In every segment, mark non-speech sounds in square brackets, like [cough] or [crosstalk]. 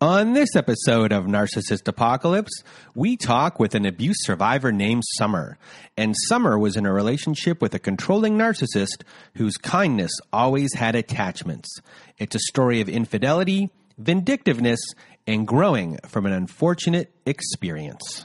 On this episode of Narcissist Apocalypse, we talk with an abuse survivor named Summer. And Summer was in a relationship with a controlling narcissist whose kindness always had attachments. It's a story of infidelity, vindictiveness, and growing from an unfortunate experience.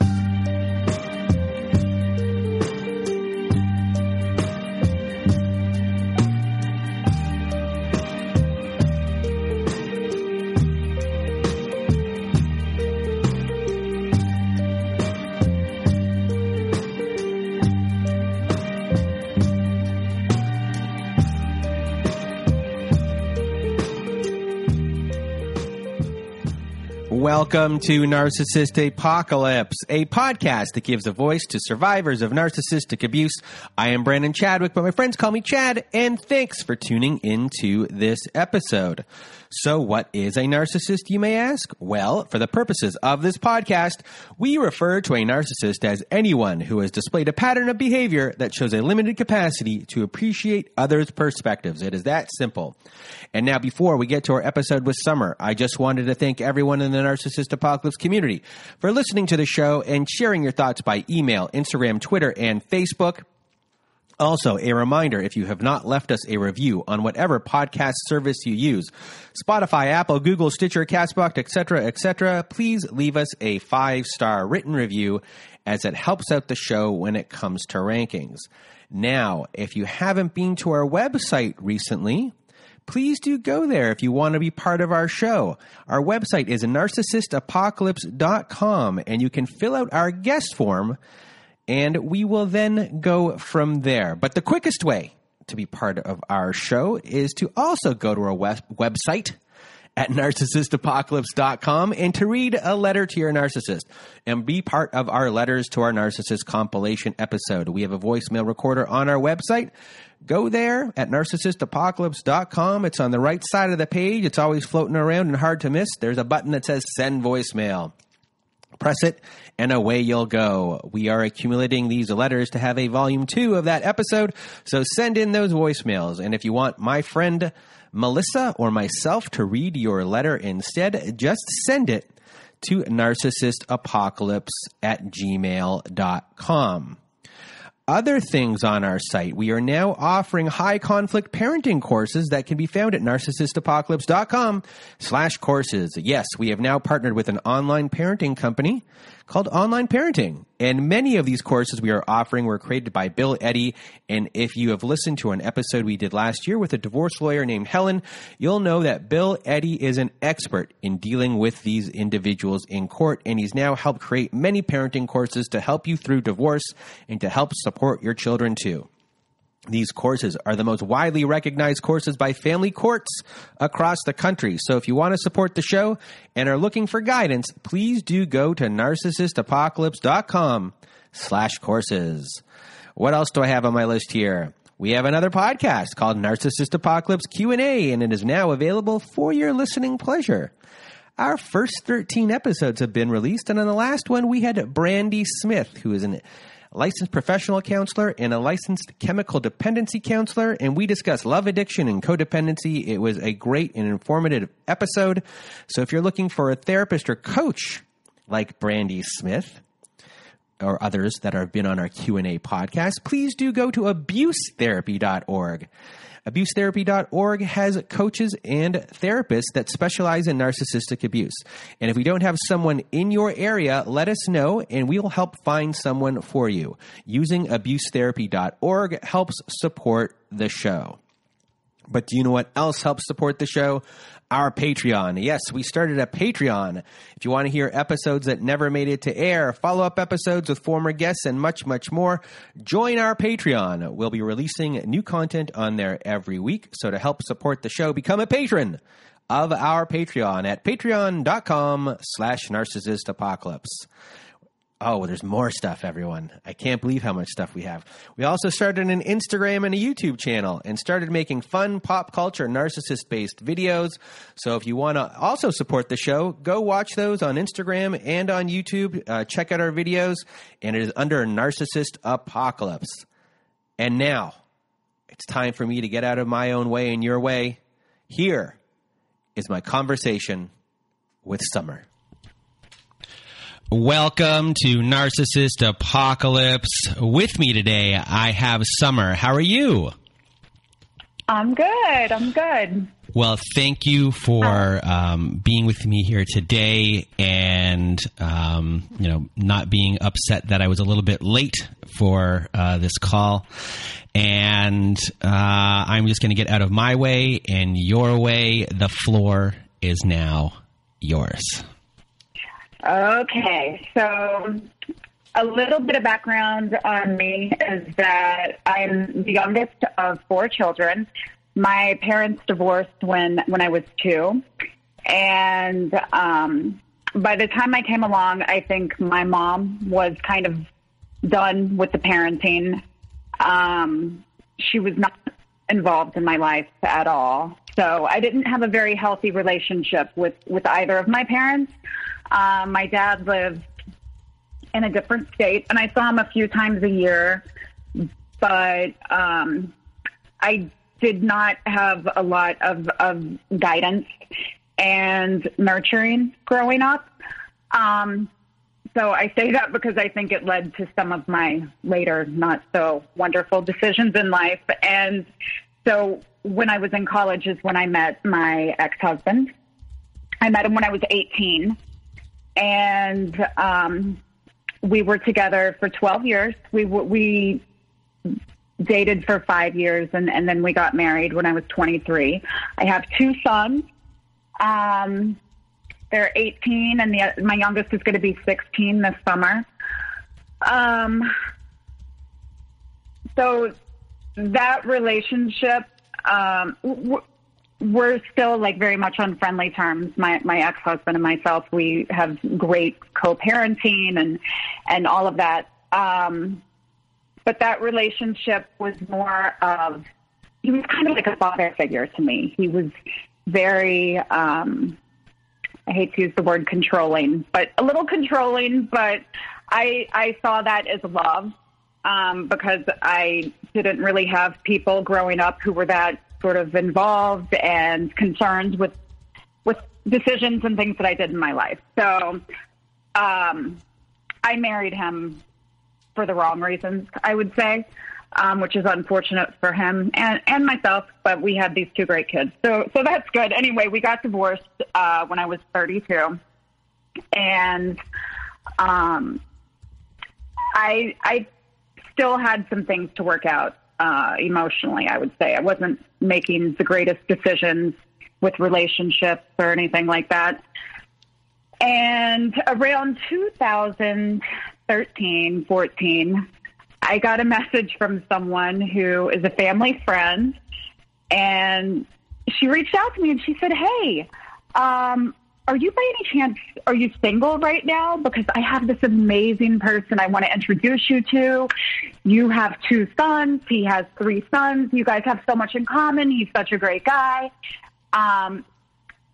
Welcome to Narcissist Apocalypse, a podcast that gives a voice to survivors of narcissistic abuse. I am Brandon Chadwick, but my friends call me Chad, and thanks for tuning into this episode. So, what is a narcissist, you may ask? Well, for the purposes of this podcast, we refer to a narcissist as anyone who has displayed a pattern of behavior that shows a limited capacity to appreciate others' perspectives. It is that simple. And now, before we get to our episode with Summer, I just wanted to thank everyone in the Narcissist Apocalypse community for listening to the show and sharing your thoughts by email, Instagram, Twitter, and Facebook. Also, a reminder if you have not left us a review on whatever podcast service you use Spotify, Apple, Google, Stitcher, Castbox, etc., etc., please leave us a five star written review as it helps out the show when it comes to rankings. Now, if you haven't been to our website recently, please do go there if you want to be part of our show. Our website is narcissistapocalypse.com and you can fill out our guest form and we will then go from there. But the quickest way to be part of our show is to also go to our web- website at narcissistapocalypse.com and to read a letter to your narcissist and be part of our letters to our narcissist compilation episode. We have a voicemail recorder on our website. Go there at narcissistapocalypse.com. It's on the right side of the page. It's always floating around and hard to miss. There's a button that says send voicemail. Press it and away you'll go. We are accumulating these letters to have a volume two of that episode. So send in those voicemails. And if you want my friend Melissa or myself to read your letter instead, just send it to narcissistapocalypse at gmail.com other things on our site. We are now offering high conflict parenting courses that can be found at narcissistapocalypse.com slash courses. Yes, we have now partnered with an online parenting company called Online Parenting. And many of these courses we are offering were created by Bill Eddy. And if you have listened to an episode we did last year with a divorce lawyer named Helen, you'll know that Bill Eddy is an expert in dealing with these individuals in court. And he's now helped create many parenting courses to help you through divorce and to help support your children too. These courses are the most widely recognized courses by family courts across the country. So if you want to support the show and are looking for guidance, please do go to narcissistapocalypse.com slash courses. What else do I have on my list here? We have another podcast called Narcissist Apocalypse Q&A and it is now available for your listening pleasure. Our first 13 episodes have been released and on the last one we had Brandy Smith who is an licensed professional counselor and a licensed chemical dependency counselor, and we discuss love addiction and codependency. It was a great and informative episode. So if you're looking for a therapist or coach like Brandy Smith, or others that have been on our Q&A podcast, please do go to abusetherapy.org. Abusetherapy.org has coaches and therapists that specialize in narcissistic abuse. And if we don't have someone in your area, let us know and we'll help find someone for you. Using abusetherapy.org helps support the show. But do you know what else helps support the show? Our Patreon. Yes, we started a Patreon. If you want to hear episodes that never made it to air, follow up episodes with former guests, and much, much more, join our Patreon. We'll be releasing new content on there every week. So to help support the show, become a patron of our Patreon at patreon.com slash narcissist apocalypse. Oh, there's more stuff, everyone. I can't believe how much stuff we have. We also started an Instagram and a YouTube channel and started making fun pop culture narcissist based videos. So if you want to also support the show, go watch those on Instagram and on YouTube. Uh, check out our videos, and it is under Narcissist Apocalypse. And now it's time for me to get out of my own way and your way. Here is my conversation with Summer. Welcome to Narcissist Apocalypse. With me today, I have Summer. How are you? I'm good. I'm good. Well, thank you for um, being with me here today, and um, you know, not being upset that I was a little bit late for uh, this call. And uh, I'm just going to get out of my way and your way. The floor is now yours. Okay, so a little bit of background on me is that I'm the youngest of four children. My parents divorced when when I was two, and um, by the time I came along, I think my mom was kind of done with the parenting. Um, she was not involved in my life at all, so I didn't have a very healthy relationship with with either of my parents. Um, my dad lived in a different state, and I saw him a few times a year, but um, I did not have a lot of, of guidance and nurturing growing up. Um, so I say that because I think it led to some of my later not so wonderful decisions in life. And so when I was in college is when I met my ex husband. I met him when I was 18 and um, we were together for 12 years. We we dated for five years, and, and then we got married when I was 23. I have two sons. Um, they're 18, and the, my youngest is going to be 16 this summer. Um, so that relationship, um, w- we're still like very much on friendly terms. My my ex husband and myself, we have great co-parenting and and all of that. Um, but that relationship was more of he was kind of like a father figure to me. He was very um, I hate to use the word controlling, but a little controlling. But I I saw that as love um, because I didn't really have people growing up who were that sort of involved and concerned with with decisions and things that I did in my life. So um, I married him for the wrong reasons, I would say, um, which is unfortunate for him and, and myself. But we had these two great kids, so so that's good. Anyway, we got divorced uh, when I was 32, and um, I I still had some things to work out uh, emotionally, I would say. I wasn't making the greatest decisions with relationships or anything like that. And around 2013, 14, I got a message from someone who is a family friend. And she reached out to me and she said, Hey, um, are you by any chance are you single right now? Because i have this amazing person i want to introduce you to. You have two sons. He has three sons. You guys have so much in common. He's such a great guy. Um,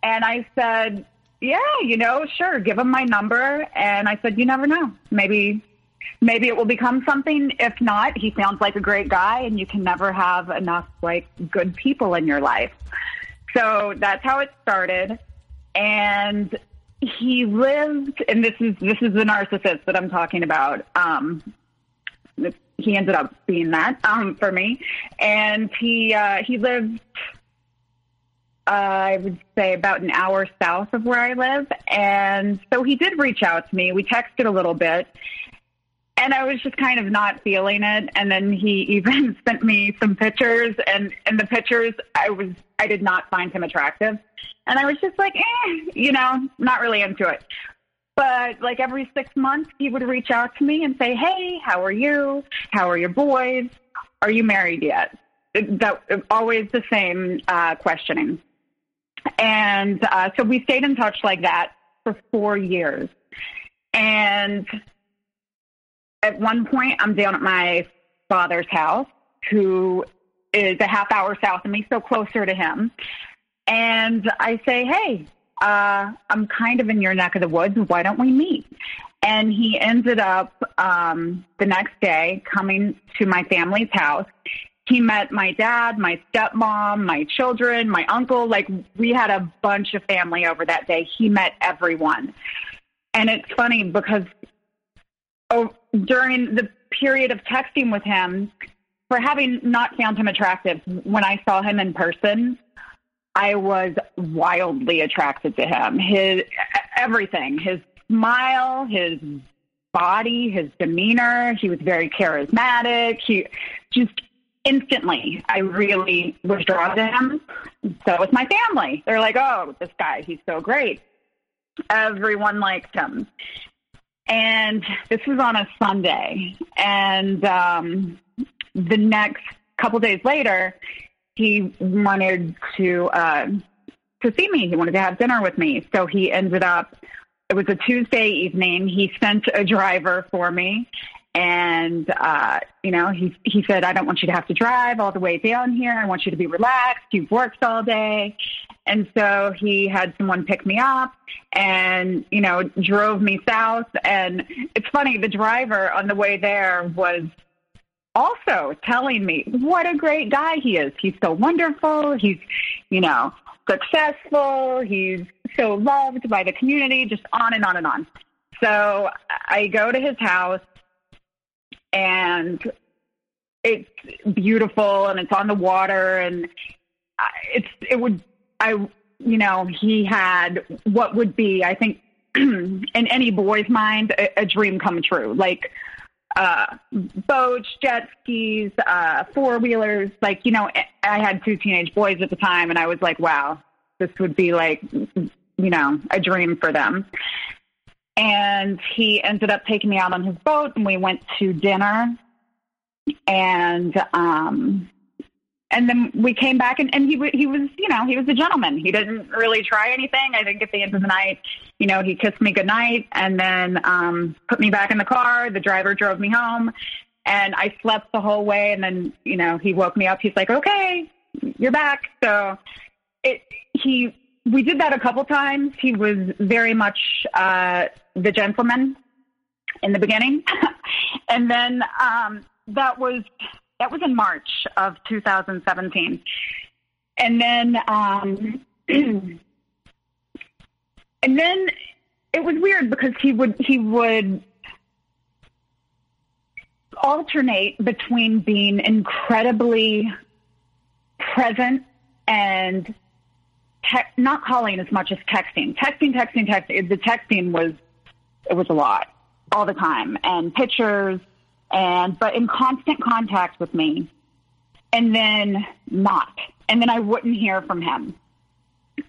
and i said yeah you know sure give him my number. And i said you never know. Maybe maybe it will become something. If not he sounds like a great guy and you can never have enough like good people in your life. So that's how it started and he lived, and this is this is the narcissist that I'm talking about. Um, he ended up being that um, for me, and he uh, he lived. Uh, I would say about an hour south of where I live. And so he did reach out to me. We texted a little bit and I was just kind of not feeling it. And then he [laughs] even sent me some pictures and in the pictures I was, I did not find him attractive. And I was just like, eh, you know, not really into it. But like every six months, he would reach out to me and say, Hey, how are you? How are your boys? Are you married yet? That always the same uh, questioning. And uh, so we stayed in touch like that for four years. And at one point, I'm down at my father's house, who is a half hour south of me, so closer to him. And I say, Hey, uh, I'm kind of in your neck of the woods. Why don't we meet? And he ended up um, the next day coming to my family's house. He met my dad, my stepmom, my children, my uncle. Like we had a bunch of family over that day. He met everyone. And it's funny because Oh, during the period of texting with him, for having not found him attractive, when I saw him in person, I was wildly attracted to him. His everything, his smile, his body, his demeanor. He was very charismatic. He just instantly, I really was drawn to him. So was my family. They're like, oh, this guy, he's so great. Everyone liked him. And this was on a Sunday. And um, the next couple days later, he wanted to uh, to see me. He wanted to have dinner with me. So he ended up. It was a Tuesday evening. He sent a driver for me, and uh, you know, he he said, "I don't want you to have to drive all the way down here. I want you to be relaxed. You've worked all day." And so he had someone pick me up and, you know, drove me south. And it's funny, the driver on the way there was also telling me what a great guy he is. He's so wonderful. He's, you know, successful. He's so loved by the community, just on and on and on. So I go to his house and it's beautiful and it's on the water and it's, it would, I, you know, he had what would be, I think, [clears throat] in any boy's mind, a, a dream come true. Like, uh, boats, jet skis, uh, four wheelers. Like, you know, I had two teenage boys at the time, and I was like, wow, this would be like, you know, a dream for them. And he ended up taking me out on his boat, and we went to dinner. And um, and then we came back and, and he he was you know he was a gentleman. He didn't really try anything. I think at the end of the night you know he kissed me goodnight and then um put me back in the car. The driver drove me home and i slept the whole way. And then you know he woke me up. He's like okay you're back. So it he we did that a couple times. He was very much uh the gentleman in the beginning. [laughs] And then um that was that was in March of 2017. And then, um, [clears throat] and then it was weird because he would, he would alternate between being incredibly present and te- not calling as much as texting. Texting, texting, texting. The texting was, it was a lot all the time and pictures and but in constant contact with me. And then not. And then i wouldn't hear from him.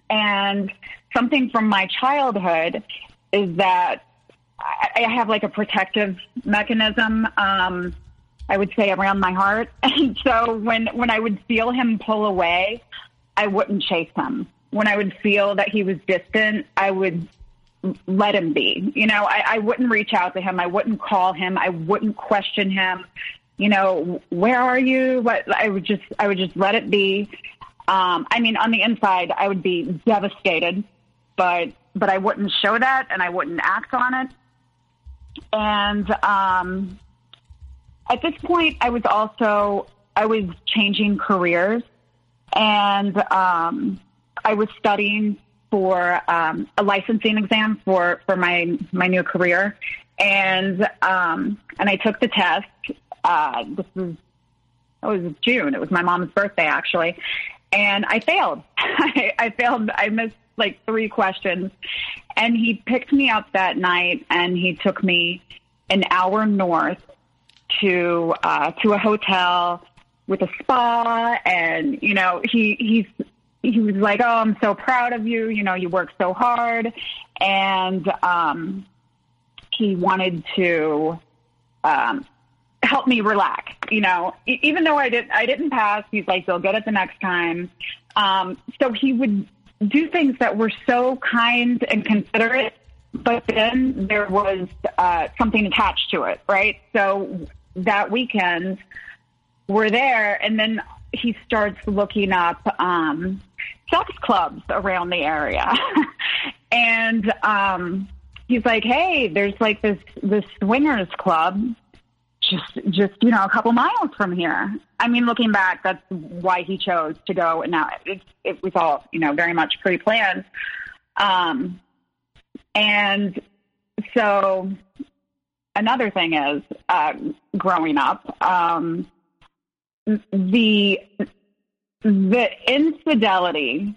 And something from my childhood is that i I have like a protective mechanism um i would say around my heart. [laughs] And so when when i would feel him pull away i wouldn't chase him. When i would feel that he was distant i would let him be. You know, I, I wouldn't reach out to him. I wouldn't call him. I wouldn't question him. You know, where are you? What I would just, I would just let it be. Um, I mean, on the inside, I would be devastated, but but I wouldn't show that, and I wouldn't act on it. And um, at this point, I was also I was changing careers, and um, I was studying for um, a licensing exam for for my my new career, and um, and I took the test. Uh, this was it was June. It was my mom's birthday actually, and I failed. [laughs] I, I failed. I missed like three questions, and he picked me up that night, and he took me an hour north to uh, to a hotel with a spa, and you know he he's he was like, "Oh, I'm so proud of you. You know, you worked so hard," and um, he wanted to um, help me relax. You know, e- even though I did I didn't pass, he's like, "You'll get it the next time." Um, so he would do things that were so kind and considerate, but then there was uh, something attached to it, right? So that weekend, we're there, and then he starts looking up um, sex clubs around the area, [laughs] and um, he's like, "Hey, there's like this this swingers club." Just, just you know, a couple miles from here. I mean, looking back, that's why he chose to go. And now it, it was all, you know, very much pre-planned. Um, and so another thing is uh, growing up, um, the the infidelity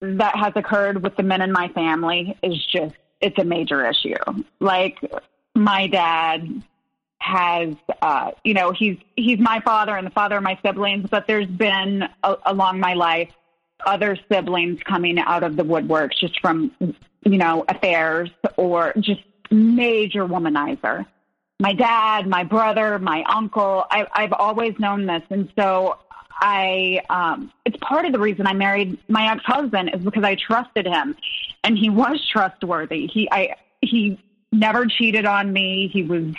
that has occurred with the men in my family is just it's a major issue. Like my dad has uh you know he's he's my father and the father of my siblings but there's been a, along my life other siblings coming out of the woodworks just from you know affairs or just major womanizer my dad my brother my uncle I, i've always known this and so i um it's part of the reason i married my ex-husband is because i trusted him and he was trustworthy he i he never cheated on me he was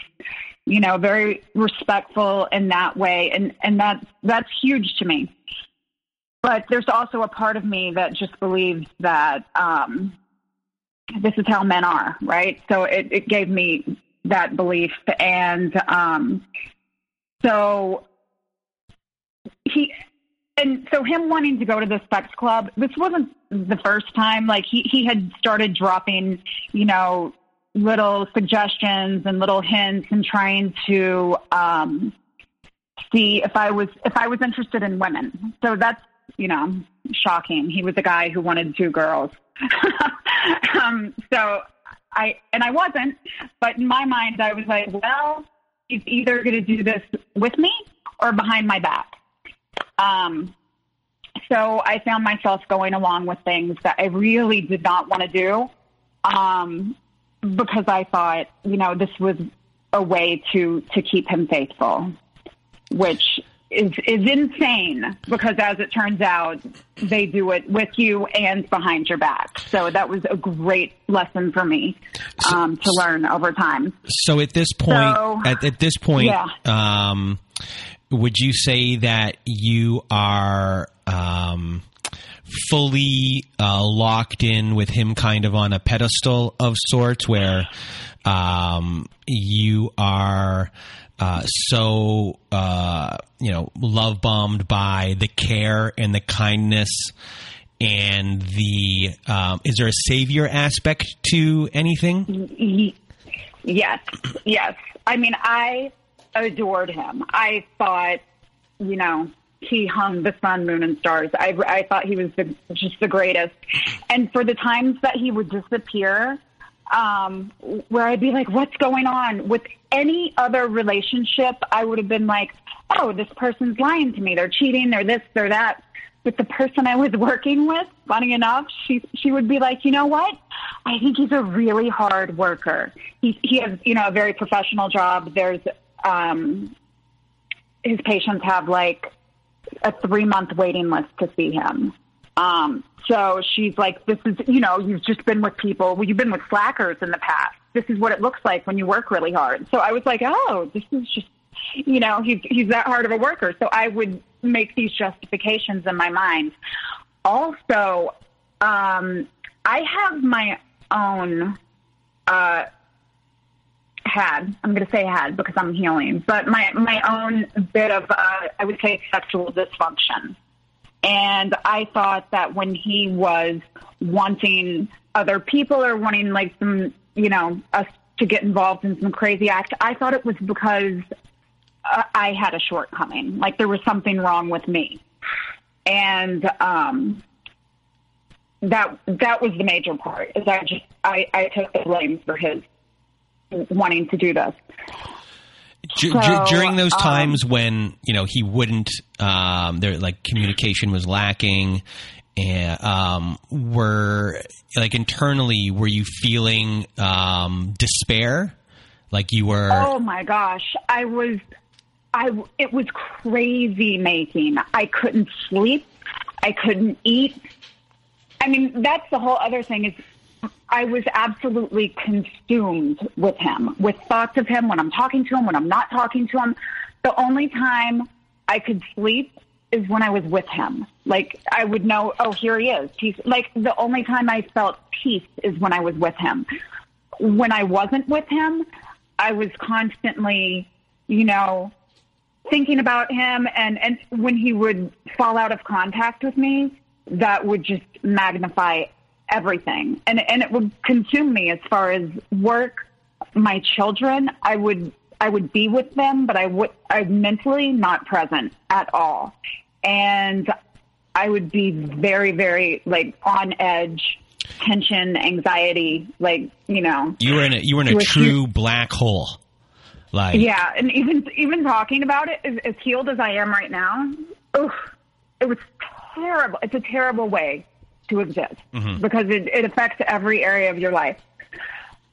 you know, very respectful in that way. And, and that's, that's huge to me. But there's also a part of me that just believes that, um, this is how men are, right? So it, it gave me that belief. And, um, so he, and so him wanting to go to the sex club, this wasn't the first time. Like he, he had started dropping, you know, little suggestions and little hints and trying to um, see if I was if I was interested in women. So that's you know shocking. He was a guy who wanted two girls. [laughs] um, so I and I wasn't, but in my mind I was like, well, he's either going to do this with me or behind my back. Um, so I found myself going along with things that I really did not want to do. Um, because I thought, you know, this was a way to to keep him faithful, which is is insane because as it turns out, they do it with you and behind your back. So that was a great lesson for me um, to learn over time. So at this point, so, at, at, this point, yeah. um, would you say that you are? Um, fully uh, locked in with him kind of on a pedestal of sorts where um, you are uh, so uh, you know love bombed by the care and the kindness and the um, is there a savior aspect to anything yes yes i mean i adored him i thought you know he hung the sun, moon, and stars. I, I thought he was the, just the greatest. And for the times that he would disappear, um, where I'd be like, what's going on? With any other relationship, I would have been like, oh, this person's lying to me. They're cheating. They're this, they're that. But the person I was [laughs] working with, funny enough, she she would be like, you know what? I think he's a really hard worker. He he has you know a very professional job. There's um, his patients have like a three month waiting list to see him. Um, so she's like, this is, you know, you've just been with people, well, you've been with slackers in the past. This is what it looks like when you work really hard. So I was like, oh, this is just, you know, he's, he's that hard of a worker. So I would make these justifications in my mind. Also, um, I have my own, uh, had. I'm going to say had because I'm healing, but my my own bit of uh, I would say sexual dysfunction. And I thought that when he was wanting other people or wanting like some, you know, us to get involved in some crazy act, I thought it was because uh, I had a shortcoming, like there was something wrong with me. And um, that that was the major part. Is I just I, I took the blame for his wanting to do this. D- so, during those um, times um, when you know he wouldn't, um, there like communication was lacking, and um, were like internally, were you feeling um, despair? Like you were? Oh my gosh, I was. I it was crazy making. I couldn't sleep. I couldn't eat. I mean, that's the whole other thing is I was absolutely consumed with him, with thoughts of him when I'm talking to him, when I'm not talking to him. The only time I could sleep is when I was with him. Like I would know, oh, here he is. He's like the only time I felt peace is when I was with him. When I wasn't with him, I was constantly, you know, thinking about him and and when he would fall out of contact with me, that would just magnify everything. And and it would consume me as far as work, my children, I would I would be with them, but I would I'm mentally not present at all. And I would be very, very like on edge, tension, anxiety, like, you know. You were in a you were in a true black hole. Like Yeah, and even even talking about it, as, as healed as I am right now, ugh, it was terrible. It's a terrible way to exist mm-hmm. because it, it affects every area of your life.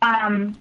Um,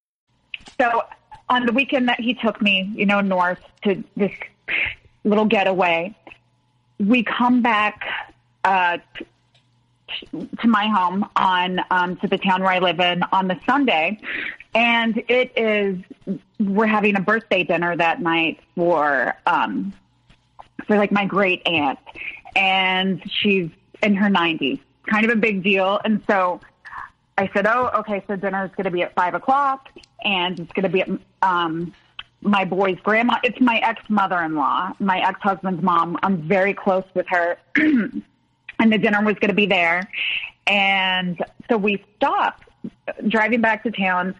So on the weekend that he took me, you know, north to this little getaway, we come back uh, to my home on um, to the town where I live in on the Sunday, and it is we're having a birthday dinner that night for um, for like my great aunt, and she's in her 90s, kind of a big deal, and so I said, "Oh, okay, so dinner is going to be at five o'clock." And it's going to be um, my boy's grandma. It's my ex mother in law, my ex husband's mom. I'm very close with her, [clears throat] and the dinner was going to be there. And so we stopped driving back to town.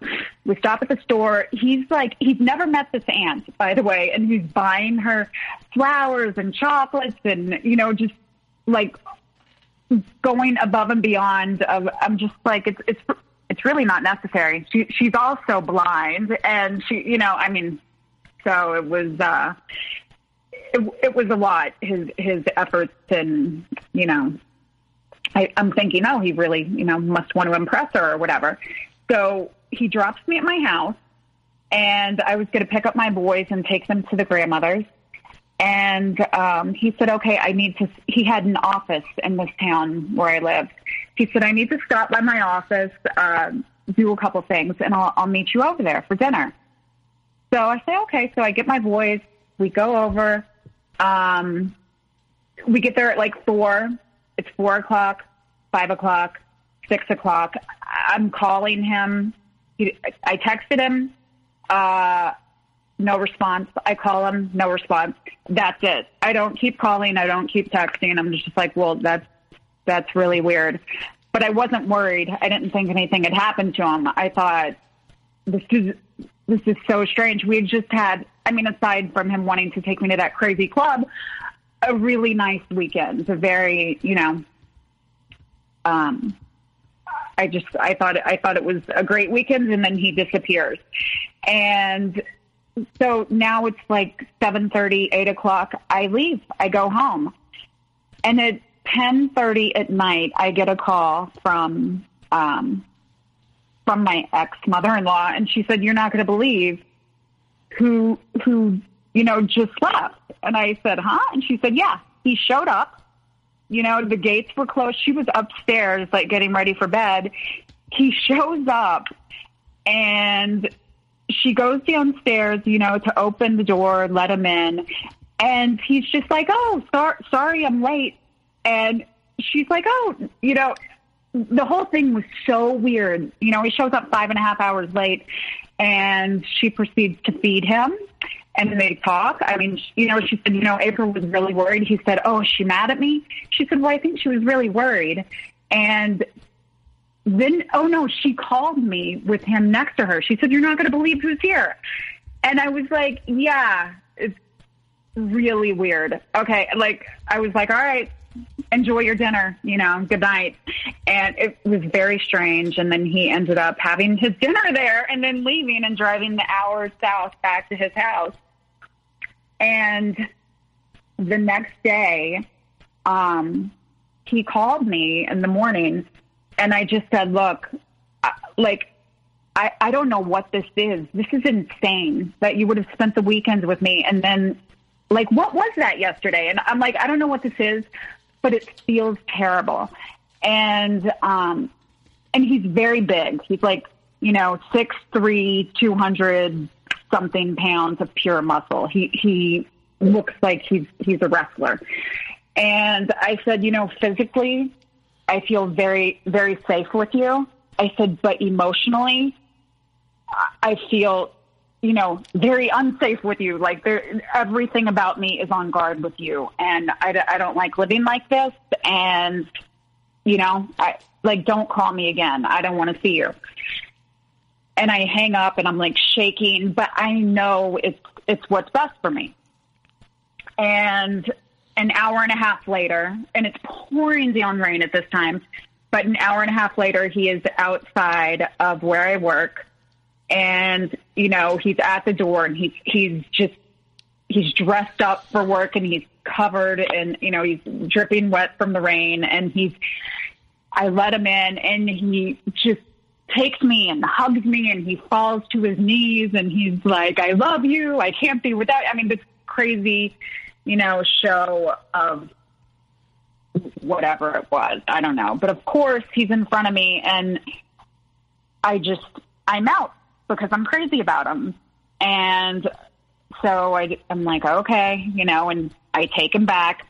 We stop at the store. He's like, he's never met this aunt, by the way, and he's buying her flowers and chocolates and, you know, just like going above and beyond of, I'm just like, it's, it's, it's really not necessary. She, she's also blind, and she, you know, I mean, so it was, uh, it, it was a lot. His his efforts, and you know, I, I'm thinking, oh, he really, you know, must want to impress her or whatever. So he drops me at my house, and I was going to pick up my boys and take them to the grandmother's. And um, he said, okay, I need to. He had an office in this town where I lived. He said, I need to stop by my office, uh, do a couple things, and I'll, I'll meet you over there for dinner. So I say, okay. So I get my boys. We go over. Um, we get there at like four. It's four o'clock, five o'clock, six o'clock. I'm calling him. He, I texted him. Uh, no response. I call him, no response. That's it. I don't keep calling. I don't keep texting. I'm just like, well, that's that's really weird. But I wasn't worried. I didn't think anything had happened to him. I thought this is this is so strange. We just had, I mean, aside from him wanting to take me to that crazy club, a really nice weekend. It's A very, you know, um, I just I thought I thought it was a great weekend, and then he disappears, and so now it's like seven thirty, eight o'clock. I leave. I go home, and it 10:30 at night, I get a call from um, from my ex mother-in-law, and she said, "You're not going to believe who who you know just left." And I said, "Huh?" And she said, "Yeah, he showed up." You know, the gates were closed. She was upstairs, like getting ready for bed. He shows up and she goes downstairs, you know, to open the door, let him in. And he's just like, oh, sorry, I'm late. And she's like, oh, you know, the whole thing was so weird. You know, he shows up five and a half hours late and she proceeds to feed him and they talk. I mean, you know, she said, you know, April was really worried. He said, oh, is she mad at me? She said, well, I think she was really worried. And then, oh no, she called me with him next to her. She said, You're not going to believe who's here. And I was like, Yeah, it's really weird. Okay. Like, I was like, All right, enjoy your dinner, you know, good night. And it was very strange. And then he ended up having his dinner there and then leaving and driving the hours south back to his house. And the next day, um, he called me in the morning and I just said, look, like, I, I don't know what this is. This is insane that you would have spent the weekends with me and then like what was that yesterday? And I'm like, I don't know what this is, but it feels terrible. And um and he's very big. He's like, you know, six three, two hundred something pounds of pure muscle. He he looks like he's he's a wrestler. And I said, you know, physically, I feel very very safe with you. I said, but emotionally, I feel, you know, very unsafe with you. Like everything about me is on guard with you, and I, I don't like living like this. And you know, I like don't call me again. I don't want to see you. And I hang up, and I'm like shaking, but I know it's it's what's best for me. And an hour and a half later, and it's pouring down rain at this time, but an hour and a half later, he is outside of where I work and you know he's at the door and he's he's just he's dressed up for work and he's covered and you know he's dripping wet from the rain and he's I let him in and he just takes me and hugs me and he falls to his knees and he's like I love you. I can't be without I mean this crazy you know show of whatever it was. I don't know. But of course he's in front of me and I just I'm out because I'm crazy about him. And so I, I'm like, okay, you know, and I take him back.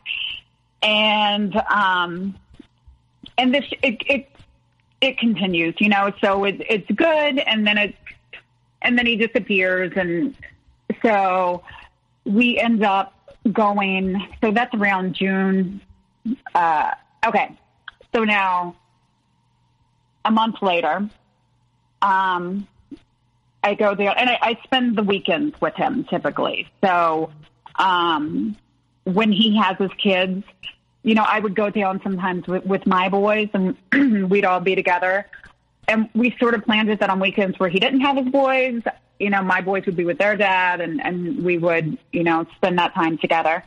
And, um, and this, it, it, it continues, you know, so it, it's good. And then it, and then he disappears. And so we end up going, so that's around June. Uh, okay. So now a month later, um, I go there and I, I spend the weekends with him typically. So, um, when he has his kids, you know, I would go down sometimes with, with my boys and [clears throat] we'd all be together. And we sort of planned it that on weekends where he didn't have his boys, you know, my boys would be with their dad and, and we would, you know, spend that time together.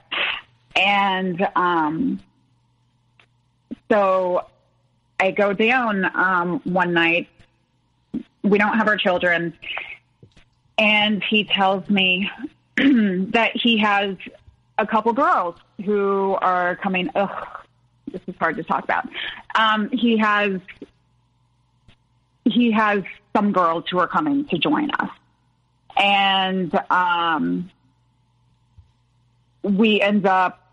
And, um, so I go down, um, one night we don't have our children. And he tells me [clears throat] that he has a couple girls who are coming. Ugh, this is hard to talk about. Um, he has he has some girls who are coming to join us, and um, we end up,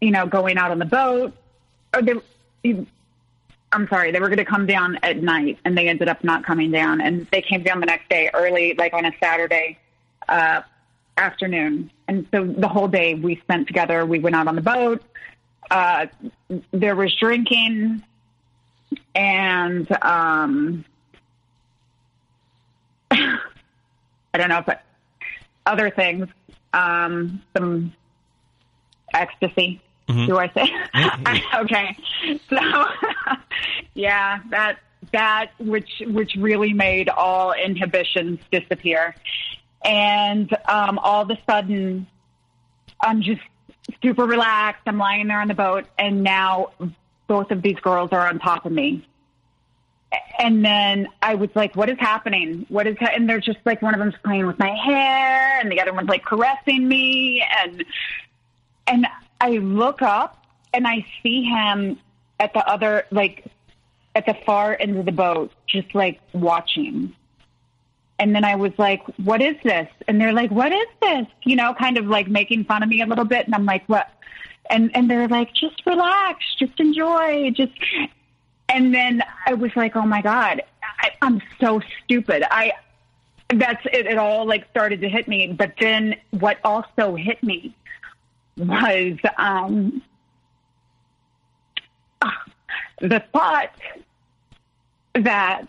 you know, going out on the boat. Or they, I'm sorry, they were going to come down at night and they ended up not coming down. And they came down the next day early, like on a Saturday uh, afternoon. And so the whole day we spent together. We went out on the boat. Uh, there was drinking and um, [laughs] I don't know, but other things, um, some ecstasy. Mm-hmm. Do I say? [laughs] okay. So, [laughs] yeah, that that which which really made all inhibitions disappear, and um, all of a sudden, I'm just super relaxed. I'm lying there on the boat, and now both of these girls are on top of me. And then I was like, "What is happening? What is?" Ha-? And they're just like, one of them's playing with my hair, and the other one's like caressing me, and and I look up and I see him at the other, like, at the far end of the boat, just like watching. And then I was like, what is this? And they're like, what is this? You know, kind of like making fun of me a little bit. And I'm like, what? And, and they're like, just relax, just enjoy, just, and then I was like, oh my God, I, I'm so stupid. I, that's it, it all like started to hit me. But then what also hit me was um, the thought that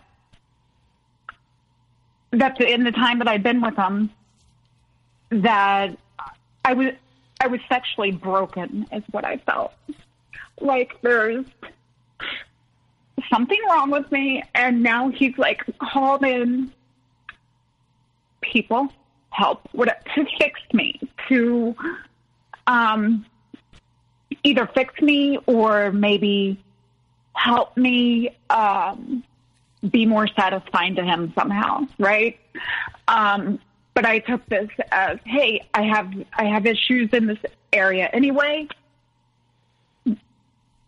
that in the time that I'd been with him, that I was I was sexually broken, is what I felt. like there's something wrong with me. And now he's like called in people help what to fix me to um either fix me or maybe help me um be more satisfying to him somehow right? Um but i took this as hey i have i have issues in this area anyway.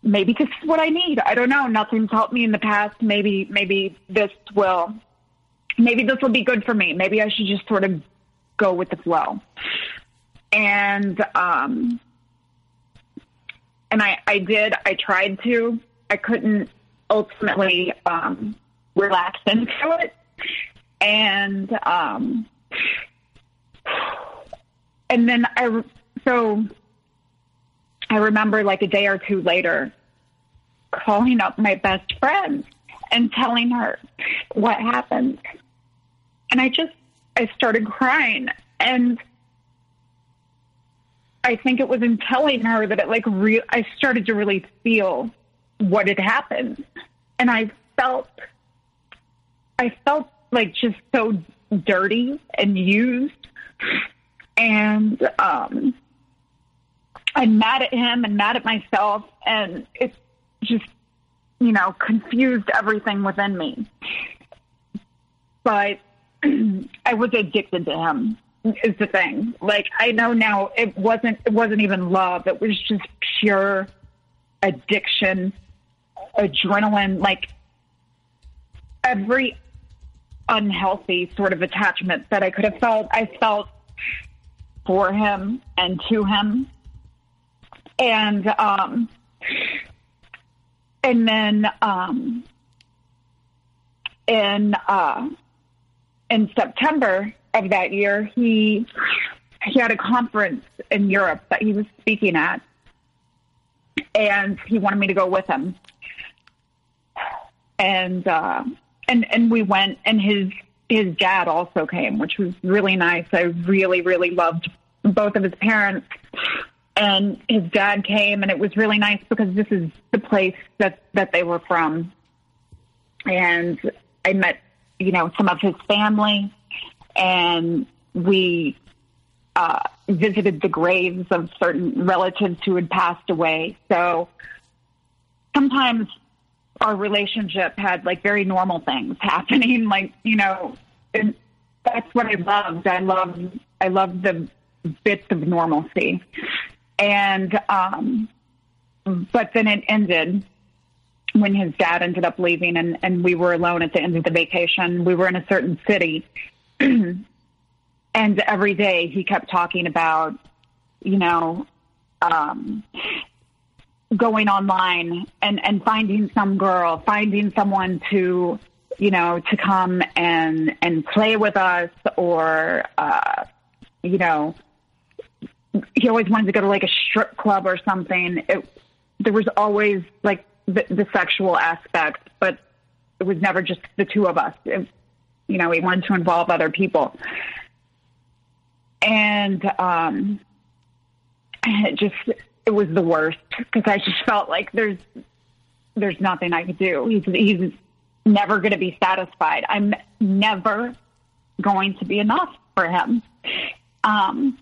Maybe this is what i need. I don't know. Nothing's helped me in the past. Maybe maybe this will maybe this will be good for me. Maybe i should just sort of go with the flow and um and i i did i tried to. I couldn't ultimately um relax into it. And um and then i so i remember like a day or two later calling up my best friend and telling her what happened. And i just i started crying. And I think it was in telling her that it like re- I started to really feel what had happened, and I felt I felt like just so dirty and used, and um, I'm mad at him and mad at myself, and it just you know confused everything within me. But [clears throat] I was addicted to him is the thing. Like I know now it wasn't it wasn't even love. It was just pure addiction, adrenaline, like every unhealthy sort of attachment that I could have felt, I felt for him and to him. And um and then um in uh in September of that year, he he had a conference in Europe that he was speaking at, and he wanted me to go with him. And uh, and and we went, and his his dad also came, which was really nice. I really really loved both of his parents, and his dad came, and it was really nice because this is the place that that they were from, and I met you know some of his family and we uh, visited the graves of certain relatives who had passed away. So sometimes our relationship had like very normal things [laughs] happening, like you know, and that's what I loved. I loved I loved the bits of normalcy, and um, but then it ended when his dad ended up leaving and, and we were alone at the end of the vacation. We were in a certain city [clears throat] and every day he kept talking about, you know, um, going online and, and finding some girl, finding someone to, you know, to come and, and play with us or, uh, you know, he always wanted to go to like a strip club or something. It, there was always like the, the sexual aspect, but it was never just the two of us. It, you know, he wanted to involve other people. And um, it just, it was the worst because I just felt like there's, there's nothing I could do. He's, he's never going to be satisfied. I'm never going to be enough for him. Um,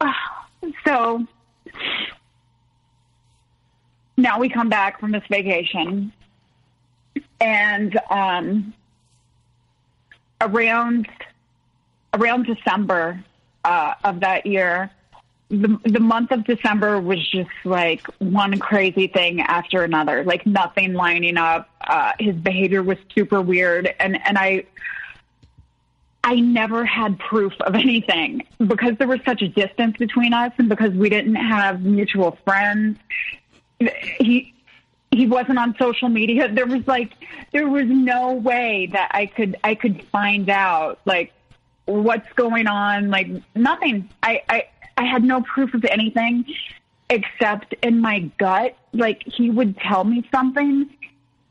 [sighs] so now we come back from this vacation and um, around around December uh, of that year, the the month of December was just like one crazy thing after another, like nothing lining up. Uh, his behavior was super weird, and and I. I never had proof of anything because there was such a distance between us and because we didn't have mutual friends. He he wasn't on social media. [laughs] There was like there was no way that I could I could find out like what's going on. Like nothing. I I, I had no proof of anything except in my gut. Like he would tell me something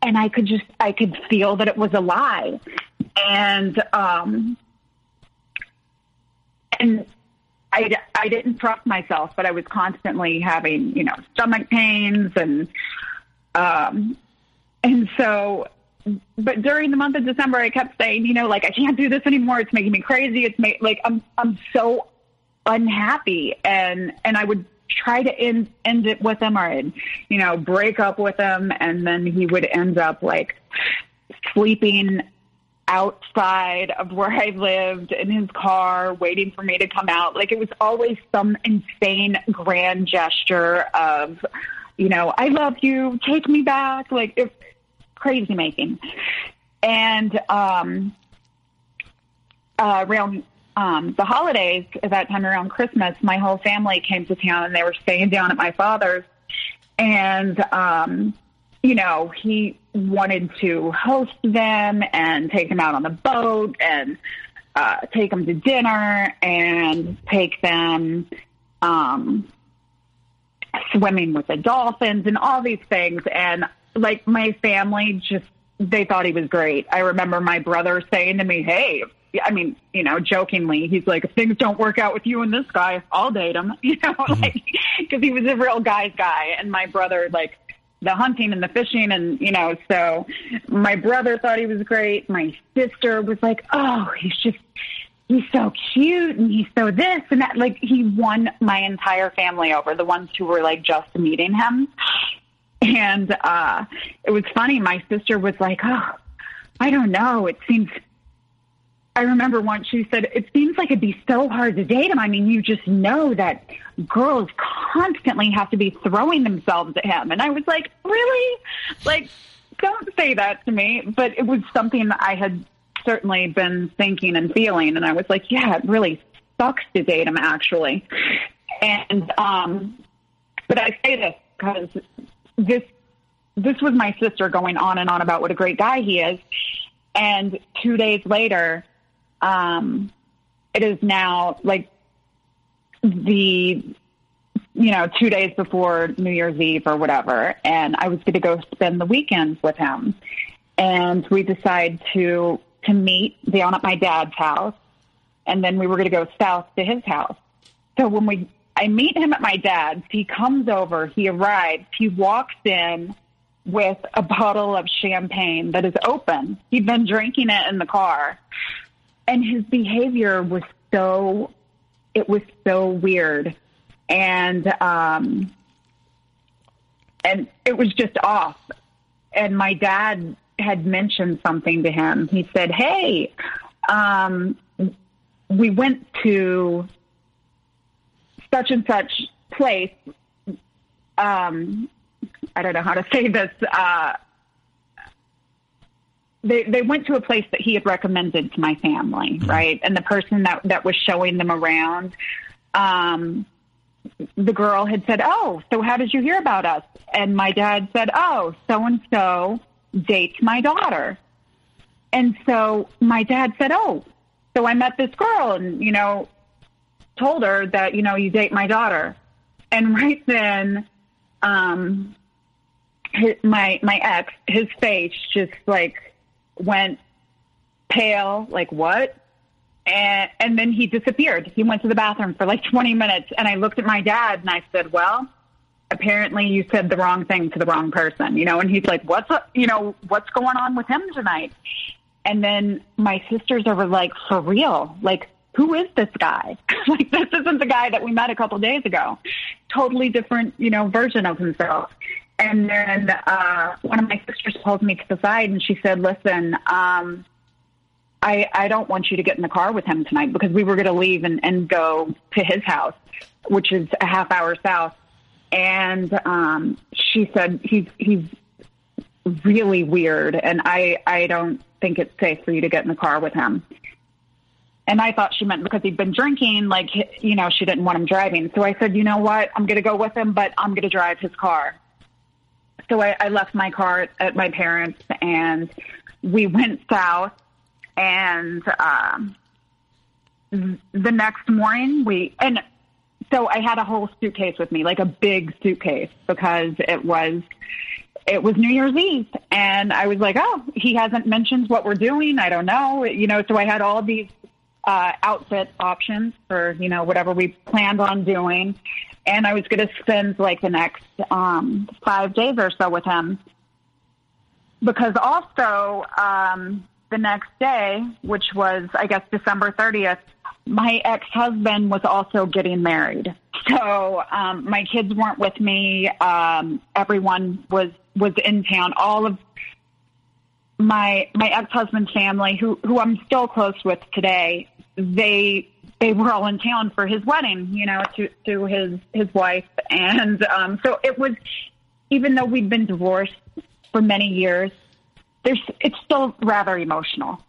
and I could just I could feel that it was a lie. And um and I, I didn't trust myself, but I was constantly having, you know, stomach pains and, um, and so, but during the month of December, I kept saying, you know, like, I can't do this anymore. It's making me crazy. It's make, like, I'm, I'm so unhappy. And, and I would try to end, end it with him or I'd, you know, break up with him. And then he would end up like sleeping outside of where I lived in his car, waiting for me to come out. Like it was always some insane grand gesture of, you know, I love you, take me back. Like it's crazy making. And, um, uh, around, um, the holidays at that time around Christmas, my whole family came to town and they were staying down at my father's. And, um, you know, he wanted to host them and take them out on the boat and uh, take them to dinner and take them um, swimming with the dolphins and all these things. And like my family just, they thought he was great. I remember my brother saying to me, Hey, I mean, you know, jokingly, he's like, if things don't work out with you and this guy, I'll date him, [laughs] you know, mm-hmm. like, cause he was a real guy's guy. And my brother, like, the hunting and the fishing and you know so my brother thought he was great my sister was like oh he's just he's so cute and he's so this and that like he won my entire family over the ones who were like just meeting him and uh it was funny my sister was like oh i don't know it seems I remember once she said, it seems like it'd be so hard to date him. I mean, you just know that girls constantly have to be throwing themselves at him. And I was like, really? Like, don't say that to me. But it was something that I had certainly been thinking and feeling. And I was like, yeah, it really sucks to date him actually. And, um, but I say this because this, this was my sister going on and on about what a great guy he is. And two days later, um, it is now like the you know two days before New Year's Eve or whatever, and I was going to go spend the weekend with him, and we decided to to meet down at my dad's house, and then we were going to go south to his house. So when we I meet him at my dad's, he comes over, he arrives, he walks in with a bottle of champagne that is open. He'd been drinking it in the car and his behavior was so it was so weird and um and it was just off and my dad had mentioned something to him he said hey um we went to such and such place um i don't know how to [laughs] say this uh they they went to a place that he had recommended to my family, mm-hmm. right? And the person that that was showing them around, um, the girl had said, "Oh, so how did you hear about us?" And my dad said, "Oh, so and so dates my daughter." And so my dad said, "Oh, so I met this girl, and you know, told her that you know you date my daughter." And right then, um, his, my my ex, his face just like went pale, like what? And and then he disappeared. He went to the bathroom for like 20 minutes and I looked at my dad and I said, "Well, apparently you said the wrong thing to the wrong person." You know, and he's like, "What's up, you know, what's going on with him tonight?" And then my sisters are like, "For real? Like who is this guy? [laughs] like this isn't the guy that we met a couple days ago. Totally different, you know, version of himself." And then uh, one of my sisters pulled me to the side and she said, "Listen, um, I I don't want you to get in the car with him tonight because we were going to leave and, and go to his house, which is a half hour south." And um, she said, "He's he's really weird, and I I don't think it's safe for you to get in the car with him." And I thought she meant because he'd been drinking, like, you know, she didn't want him driving. So I said, you know what? I'm going to go with him, but I'm going to drive his car so I, I left my car at my parents and we went south and um, the next morning we and so I had a whole suitcase with me, like a big suitcase, because it was it was New Year's Eve, and I was like, oh, he hasn't mentioned what we're doing. I don't know, you know. So I had all these uh, outfit options for you know whatever we planned on doing, and I was going to spend like the next um, five days or so with him. Because also um, the next day, which was I guess December thirtieth, my ex husband was also getting married. So um, my kids weren't with me. Um, everyone was was in town. All of my my ex husband's family, who who I'm still close with today, they they were all in town for his wedding, you know, to to his his wife, and um, so it was. Even though we'd been divorced for many years, there's it's still rather emotional.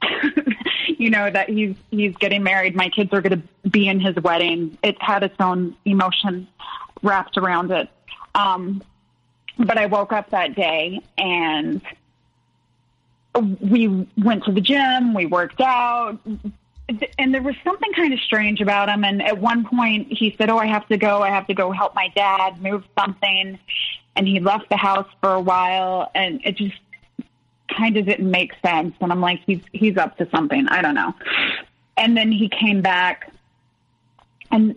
[laughs] you know that he's he's getting married. My kids are going to be in his wedding. It had its own emotion wrapped around it. Um, but I woke up that day and we went to the gym. We worked out. And there was something kind of strange about him. And at one point, he said, "Oh, I have to go. I have to go help my dad move something." And he left the house for a while, and it just kind of didn't make sense. And I'm like, he's he's up to something. I don't know. And then he came back, and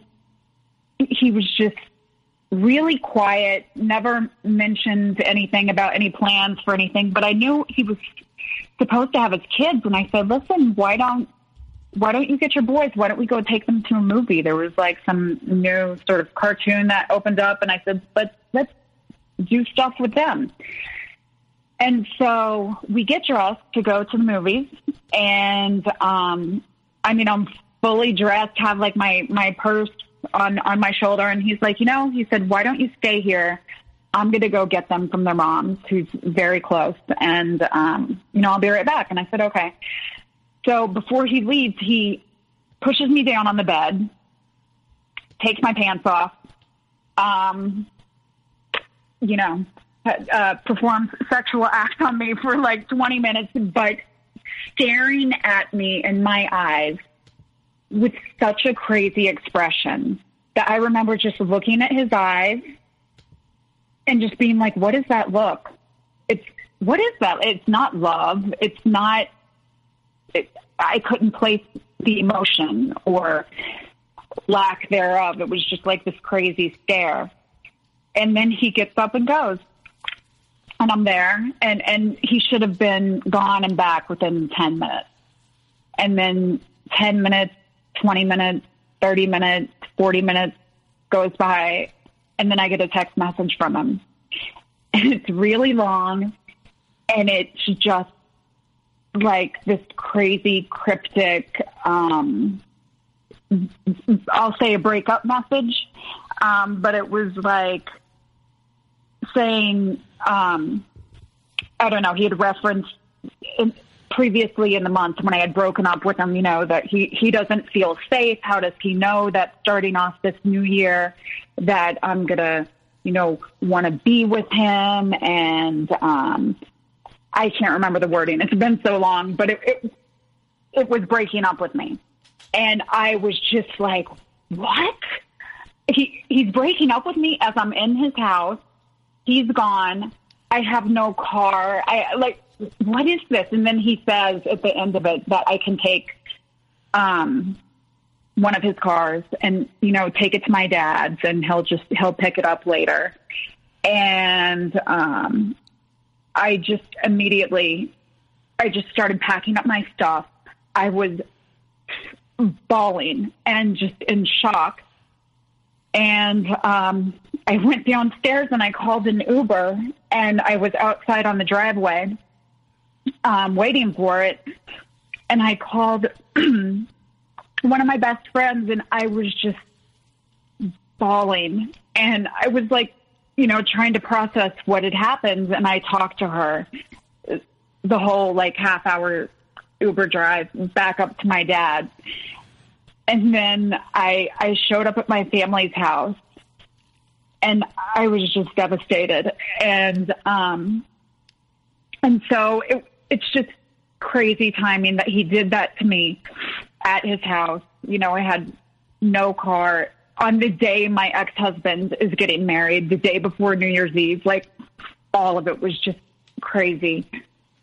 he was just really quiet. Never mentioned anything about any plans for anything. But I knew he was supposed to have his kids, and I said, listen, why don't why don't you get your boys? Why don't we go take them to a movie? There was like some new sort of cartoon that opened up, and I said, but let's do stuff with them. And so we get dressed to go to the movies, and um, I mean, I'm fully dressed, have like my my purse on on my shoulder, and he's like, you know, he said, why don't you stay here? I'm going to go get them from their moms, who's very close, and um, you know, I'll be right back. And I said, okay. So before he leaves, he pushes me down on the bed, takes my pants off, um, you know, uh, performs sexual acts on me for like 20 minutes, but staring at me in my eyes with such a crazy expression that I remember just looking at his eyes and just being like, what is that look? It's, what is that? It's not love. It's not, it, I couldn't place the emotion or lack thereof. It was just like this crazy stare. And then he gets up and goes and I'm there, and and he should have been gone and back within ten minutes, and then ten minutes, twenty minutes, thirty minutes, forty minutes goes by, and then I get a text message from him, [laughs] and it's really long, and it's just like this crazy cryptic. um I'll say a breakup message, um, but it was like saying, um, I don't know, he had referenced in, previously in the month when I had broken up with him, you know, that he, he doesn't feel safe. How does he know that starting off this new year that I'm going to, you know, want to be with him? And um, I can't remember the wording. It's been so long, but it, it, it was breaking up with me. And I was just like, what? He, he's breaking up with me as I'm in his house he's gone. I have no car. I like, what is this? And then he says at the end of it that I can take, um, one of his cars and, you know, take it to my dad's and he'll just, he'll pick it up later. And, um, I just immediately, I just started packing up my stuff. I was bawling and just in shock. And, um, I went downstairs and I called an Uber and I was outside on the driveway um, waiting for it. And I called [clears throat] one of my best friends and I was just bawling. And I was like, you know, trying to process what had happened. And I talked to her the whole like half hour Uber drive back up to my dad. And then I, I showed up at my family's house and I was just devastated. And um, and so it, it's just crazy timing that he did that to me at his house. You know, I had no car on the day my ex husband is getting married, the day before New Year's Eve. Like all of it was just crazy,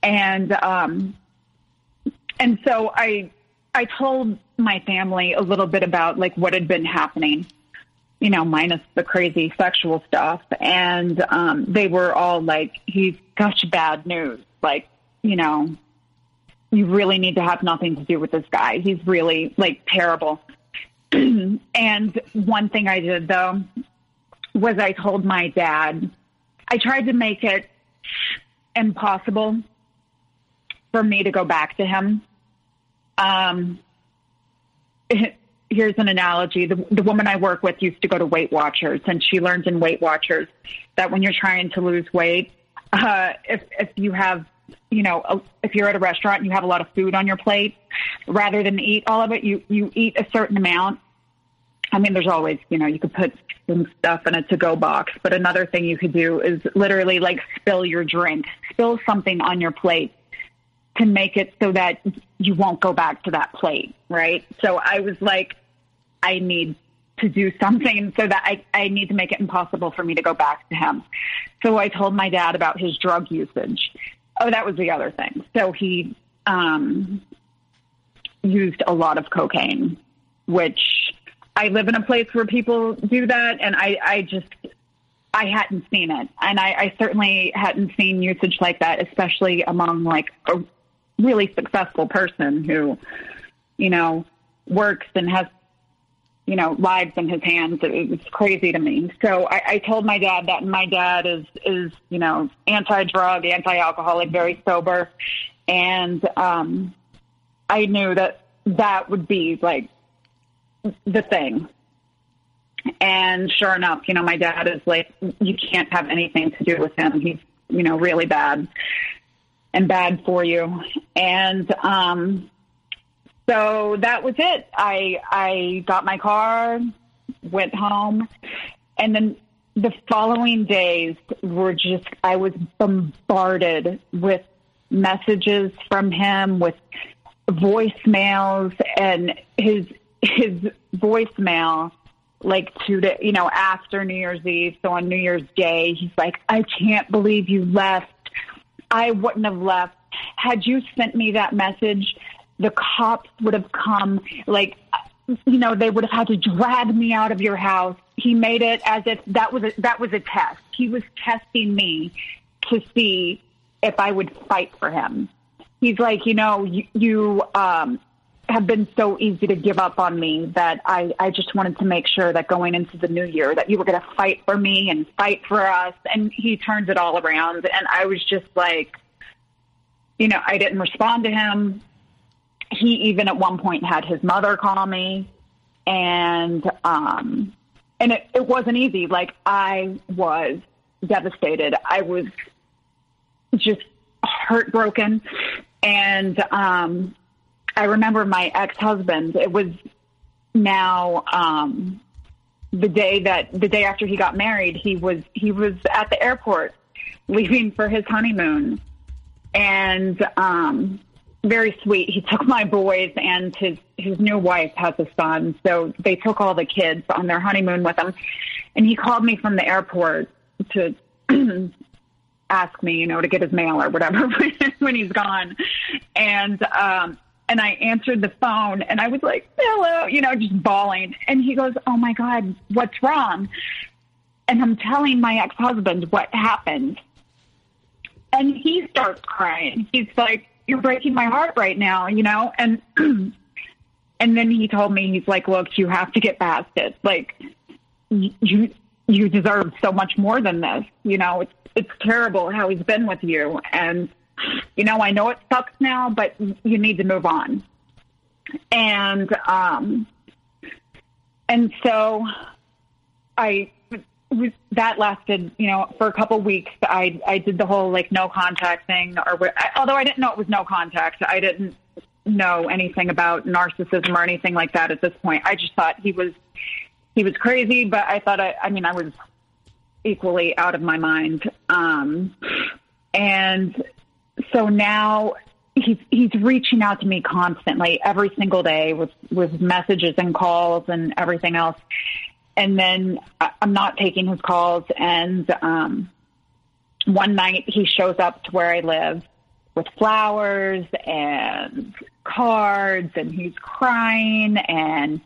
and um, and so I I told my family a little bit about like what had been happening, you know, minus the crazy sexual stuff. And um, they were all like, he's such bad news. Like, you know, you really need to have nothing to do with this guy. He's really like terrible. [clears throat] and one thing I did though was I told my dad, I tried to make it impossible for me to go back to him. Um, [laughs] here's an analogy. The, the woman I work with used to go to Weight Watchers, and she learned in Weight Watchers that when you're trying to lose weight, uh, if if you have you know, if you're at a restaurant and you have a lot of food on your plate, rather than eat all of it, you you eat a certain amount. I mean, there's always, you know, you could put some stuff in a to-go box, but another thing you could do is literally like spill your drink, spill something on your plate to make it so that you won't go back to that plate, right? So I was like, I need to do something so that I, I need to make it impossible for me to go back to him. So I told my dad about his drug usage. Oh, that was the other thing. So he um, used a lot of cocaine, which I live in a place where people do that, and I, I just I hadn't seen it, and I, I certainly hadn't seen usage like that, especially among like really successful person who, you know, works and has you know, lives in his hands. It, it's crazy to me. So I, I told my dad that, and my dad is is you know anti-drug, anti-alcoholic, very sober, and um, I knew that that would be like the thing. And sure enough, you know, my dad is like, you can't have anything to do with him. He's, you know, really bad and bad for you. And um, so that was it. I I got my car, went home, and then the following days were just I was bombarded with messages from him with voicemails and his his voicemail like two days, you know, after New Year's Eve. So on New Year's Day, he's like, I can't believe you left. I wouldn't have left. Had you sent me that message, the cops would have come, like, you know, they would have had to drag me out of your house. He made it as if that was a, that was a test. He was testing me to see if I would fight for him. He's like, you know, you, you um, have been so easy to give up on me that I, I just wanted to make sure that going into the new year that you were going to fight for me and fight for us. And he turns it all around. And I was just like, you know, I didn't respond to him. He even at one point had his mother call me. And um and it, it wasn't easy. Like i was devastated. I was just heartbroken. And um i remember my ex-husband it was now um the day that the day after he got married he was he was at the airport leaving for his honeymoon and um very sweet. He took my boys and his his new wife has a son, so they took all the kids on their honeymoon with them. And he called me from the airport to [clears throat] ask me, you know, to get his mail or whatever [laughs] when he's gone. And um and I answered the phone and I was like, "Hello," you know, just bawling. And he goes, "Oh my god, what's wrong?" And I'm telling my ex-husband what happened. And he starts crying. He's like, you're breaking my heart right now, you know? And, [clears throat] and then he told me, he's like, look, you have to get past it. Like, you, you deserve so much more than this. You know, it's, it's terrible how he's been with you. And, you know, I know it sucks now, but you need to move on. And, um, and so I that lasted, you know, for a couple weeks. I I did the whole like no contact thing, or although I didn't know it was no contact, I didn't know anything about narcissism or anything like that at this point. I just thought he was he was crazy, but I thought I I mean I was equally out of my mind. Um, and so now he's he's reaching out to me constantly every single day with with messages and calls and everything else and then I'm not taking his calls. And um, one night he shows up to where I live with flowers and cards and he's crying and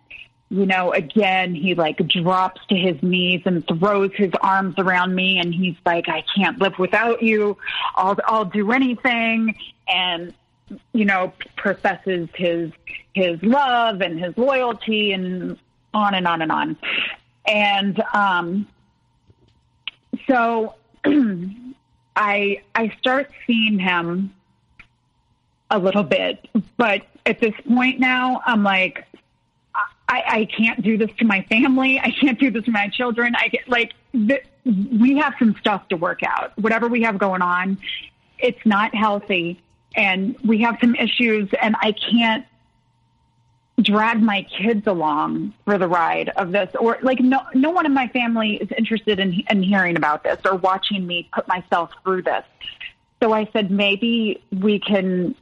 you know, again, he like drops to his knees and throws his arms around me and he's like, I can't live without you. I'll, I'll do anything. And, you know, professes his, his love and his loyalty and on and on and on. And, um, so [clears throat] I, I start seeing him a little bit, but at this point now, I'm like, I, I can't do this to my family. I can't do this to my children. I get like th- we have some stuff to work out. Whatever we have going on, it's not healthy, and we have some issues, and I can't drag my kids along for the ride of this or like no no one in my family is interested in in hearing about this or watching me put myself through this so i said maybe we can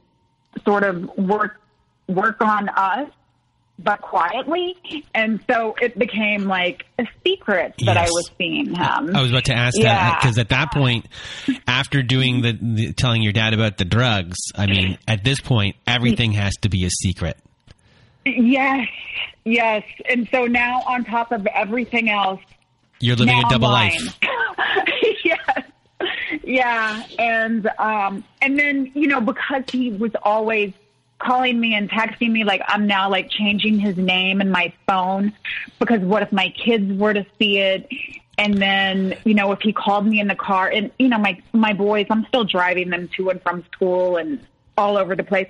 sort of work work on us but quietly. And so it became like a secret that yes. I was seeing him. I was about to ask yeah. that because at that point, after doing the, the, telling your dad about the drugs, I mean, at this point, everything has to be a secret. Yes, yes. And so now, on top of everything else, you're living a double life. [laughs] yes. Yeah, and um, and then you know because he was always calling me and texting me like I'm now like changing his name in my phone because what if my kids were to see it? And then you know if he called me in the car and you know my my boys I'm still driving them to and from school and all over the place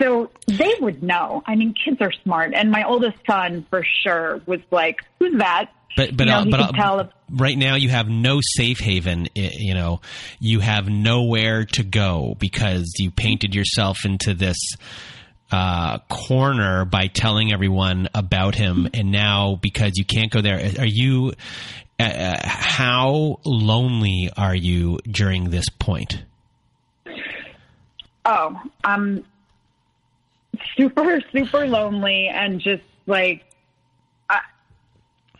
so they would know I mean kids are smart and my oldest son for sure was like who's that but but you know, uh, but uh, right now you have no safe haven. You know, you have nowhere to go because you painted yourself into this uh, corner by telling everyone about him, and now because you can't go there, are you? Uh, uh how lonely are you during this point? Oh, I'm [laughs] super super lonely and just like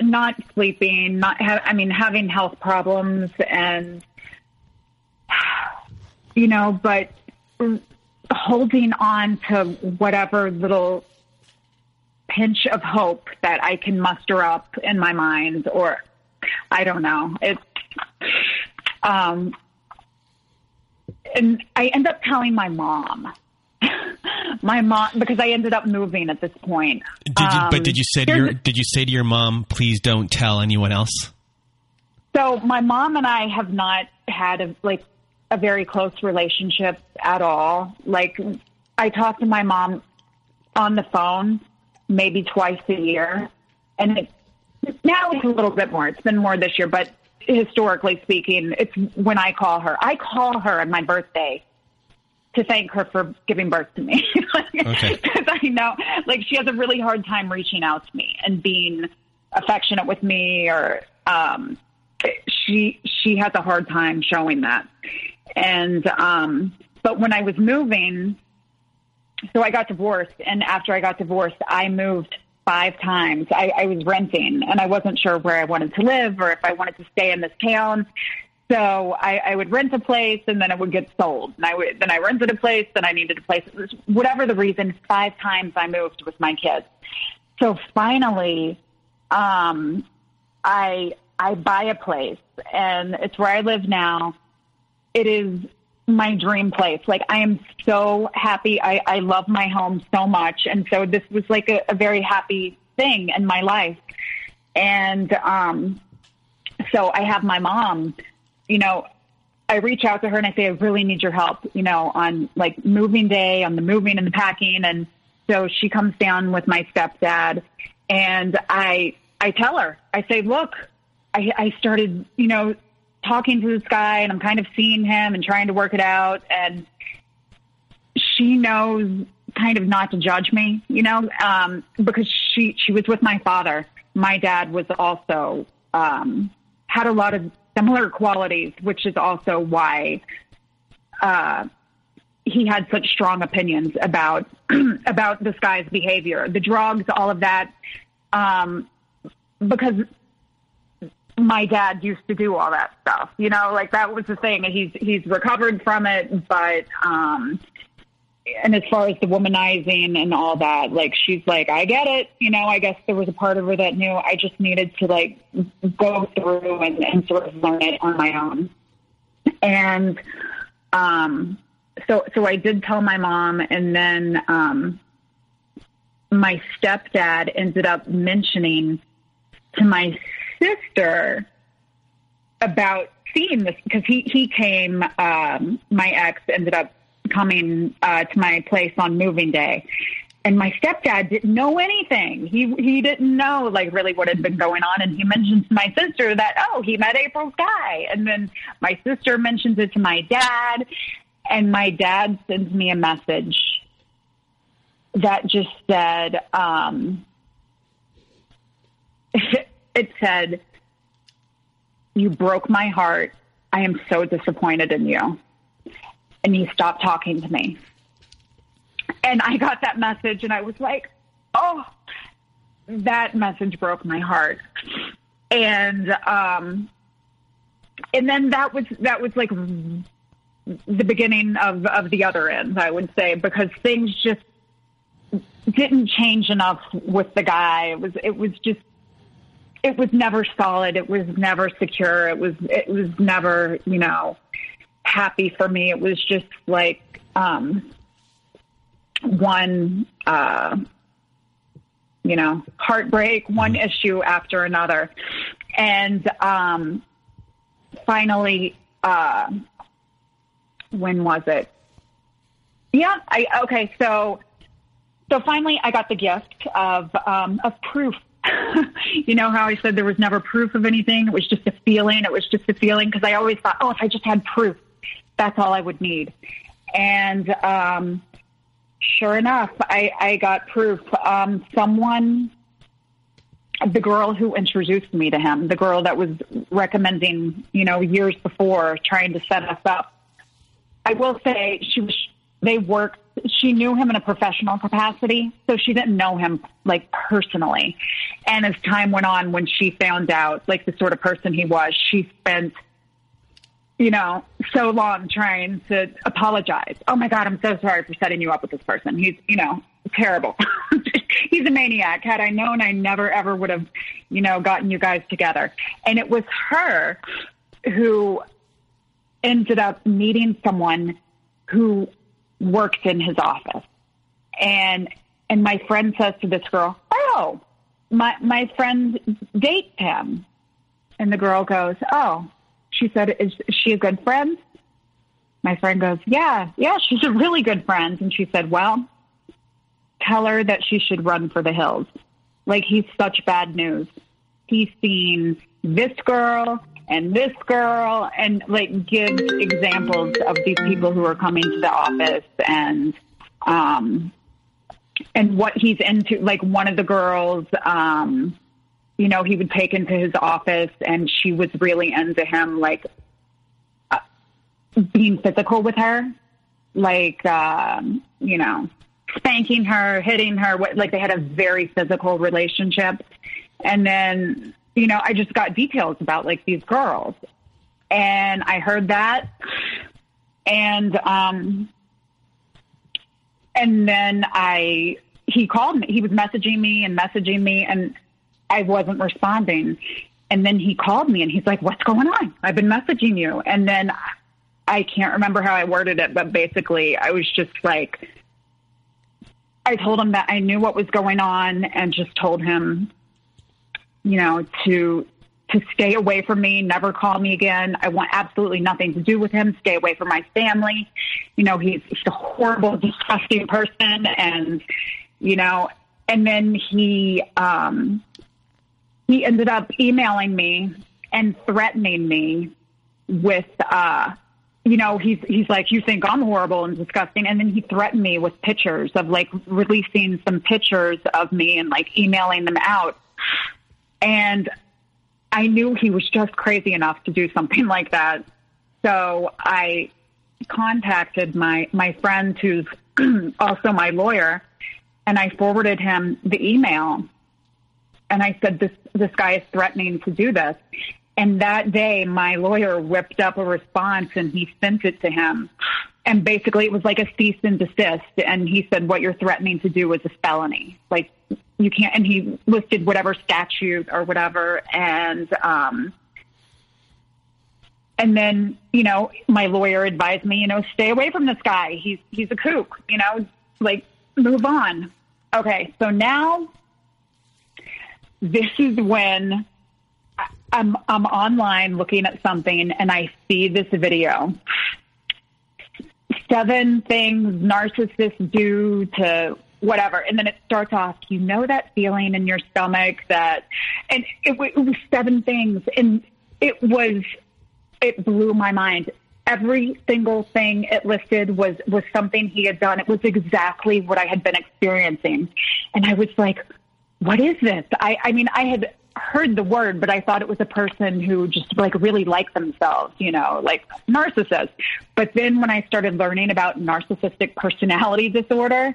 not sleeping, not ha- I mean having health problems and [sighs] you know, but holding on to whatever little pinch of hope that I can muster up in my mind or I don't know. It's um and I end up telling my mom my mom because I ended up moving at this point. Did you, um, but did you say to your did you say to your mom, please don't tell anyone else? So my mom and I have not had a like a very close relationship at all. Like I talk to my mom on the phone maybe twice a year, and it, now it's a little bit more. It's been more this year, but historically speaking, it's when I call her. I call her on my birthday to thank her for giving birth to me. Because [laughs] okay. I know, like, she has a really hard time reaching out to me and being affectionate with me, or um, she she has a hard time showing that. And um, but when I was moving, so I got divorced, and after I got divorced, I moved five times. I, I was renting, and I wasn't sure where I wanted to live or if I wanted to stay in this town. So I, I would rent a place and then it would get sold. And I would, then I rented a place, then I needed a place. Whatever the reason, five times I moved with my kids. So finally, um, I, I buy a place and it's where I live now. It is my dream place. Like I am so happy. I, I love my home so much. And so this was like a, a very happy thing in my life. And, um, so I have my mom you know, I reach out to her and I say, I really need your help, you know, on like moving day, on the moving and the packing. And so she comes down with my stepdad and I, I tell her, I say, look, I, I started, you know, talking to this guy and I'm kind of seeing him and trying to work it out. And she knows kind of not to judge me, you know, um, because she, she was with my father. My dad was also, um, had a lot of similar qualities, which is also why uh, he had such strong opinions about [clears throat] about this guy's behavior, the drugs, all of that, um, because my dad used to do all that stuff. You know, like that was the thing. He's he's recovered from it, but um, and as far as the womanizing and all that, like she's like, I get it. You know, I guess there was a part of her that knew I just needed to like go through and, and sort of learn it on my own. And um, so so I did tell my mom, and then um, my stepdad ended up mentioning to my sister about seeing this because he he came. Um, my ex ended up coming uh, to my place on moving day. And my stepdad didn't know anything. He he didn't know like really what had been going on. And he mentions to my sister that oh he met April's guy. And then my sister mentions it to my dad, and my dad sends me a message that just said um, [laughs] it said you broke my heart. I am so disappointed in you and he stopped talking to me. And I got that message and I was like, oh, that message broke my heart. And, um, and then that was, that was like the beginning of, of the other end, I would say, because things just didn't change enough with the guy. It was, it was just, it was never solid. It was never secure. It was, it was never, you know, happy for me. It was just like um, one, uh, you know, heartbreak, one mm-hmm. issue after another. And um, finally, uh, when was it? Yeah, I okay. So, so finally, I got the gift of um, of proof [laughs] you know how I said there was never proof of anything? It was just a feeling. It was just a feeling because I always thought, oh, if I just had proof, that's all I would need. And um, sure enough, I, I got proof. Um, someone, the girl who introduced me to him, the girl that was recommending, you know, years before trying to set us up. I will say she was. They worked. She knew him in a professional capacity, so she didn't know him like personally. And as time went on, when she found out like the sort of person he was, she spent you know, so long trying to apologize. Oh my God, I'm so sorry for setting you up with this person. He's, you know, terrible. [laughs] He's a maniac. Had I known, I never ever would have, you know, gotten you guys together. And it was her who ended up meeting someone who worked in his office. And, and my friend says to this girl, Oh, my, my friend dates him. And the girl goes, Oh, she said, is she a good friend? My friend goes, yeah, yeah, she's a really good friend. And she said, well, tell her that she should run for the hills. Like he's such bad news. He's seen this girl and this girl and like gives examples of these people who are coming to the office and, um, and what he's into. Like one of the girls, um, you know, he would take into his office and she was really into him, like uh, being physical with her, like, um, you know, spanking her, hitting her, what, like they had a very physical relationship. And then, you know, I just got details about like these girls. And I heard that. And, um, and then I, he called me, he was messaging me and messaging me. And I wasn't responding. And then he called me and he's like, What's going on? I've been messaging you. And then I can't remember how I worded it, but basically, I was just like, I told him that I knew what was going on and just told him, you know, to to stay away from me, never call me again. I want absolutely nothing to do with him. Stay away from my family. You know, he's, he's a horrible, disgusting person, and you know, and then he um he ended up emailing me and threatening me with, uh, you know, he's he's like, you think I'm horrible and disgusting, and then he threatened me with pictures of like releasing some pictures of me and like emailing them out, and I knew he was just crazy enough to do something [laughs] like that, so I contacted my my friend who's [clears throat] also my lawyer, and I forwarded him the email and I said, this, this guy is threatening to do this. And that day, my lawyer whipped up a response and he sent it to him. And basically, it was like a cease and desist. And he said, What you're threatening to do is a felony. Like, you can't. And he listed whatever statute or whatever. And, um, and then, you know, my lawyer advised me, you know, stay away from this guy. He's he's a kook, you know, like move on. Okay, so now this is when I'm I'm online looking at something and I see this video. Seven things narcissists do to whatever. And then it starts off, you know, that feeling in your stomach that, and it, it was seven things. And it was, it blew my mind. Every single thing it listed was, was something he had done. It was exactly what I had been experiencing. And I was like, what is this? I, I mean, I had heard the word, but I thought it was a person who just like really liked themselves, you know, like narcissist. But then when I started learning about narcissistic personality [laughs] disorder,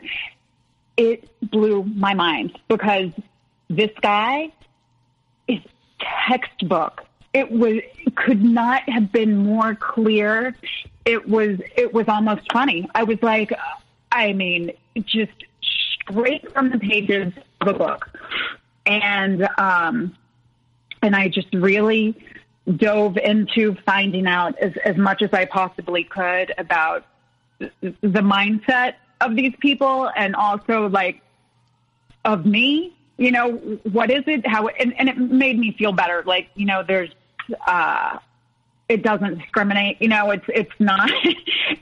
it blew my mind because this guy is textbook. It was could not have been more clear. It was it was almost funny. I was like, I mean, just straight from the pages a book and um, and I just really dove into finding out as, as much as I possibly could about the mindset of these people and also like of me. You know, what is it? How and, and it made me feel better. Like you know, there's. uh it doesn't discriminate. You know, it's it's not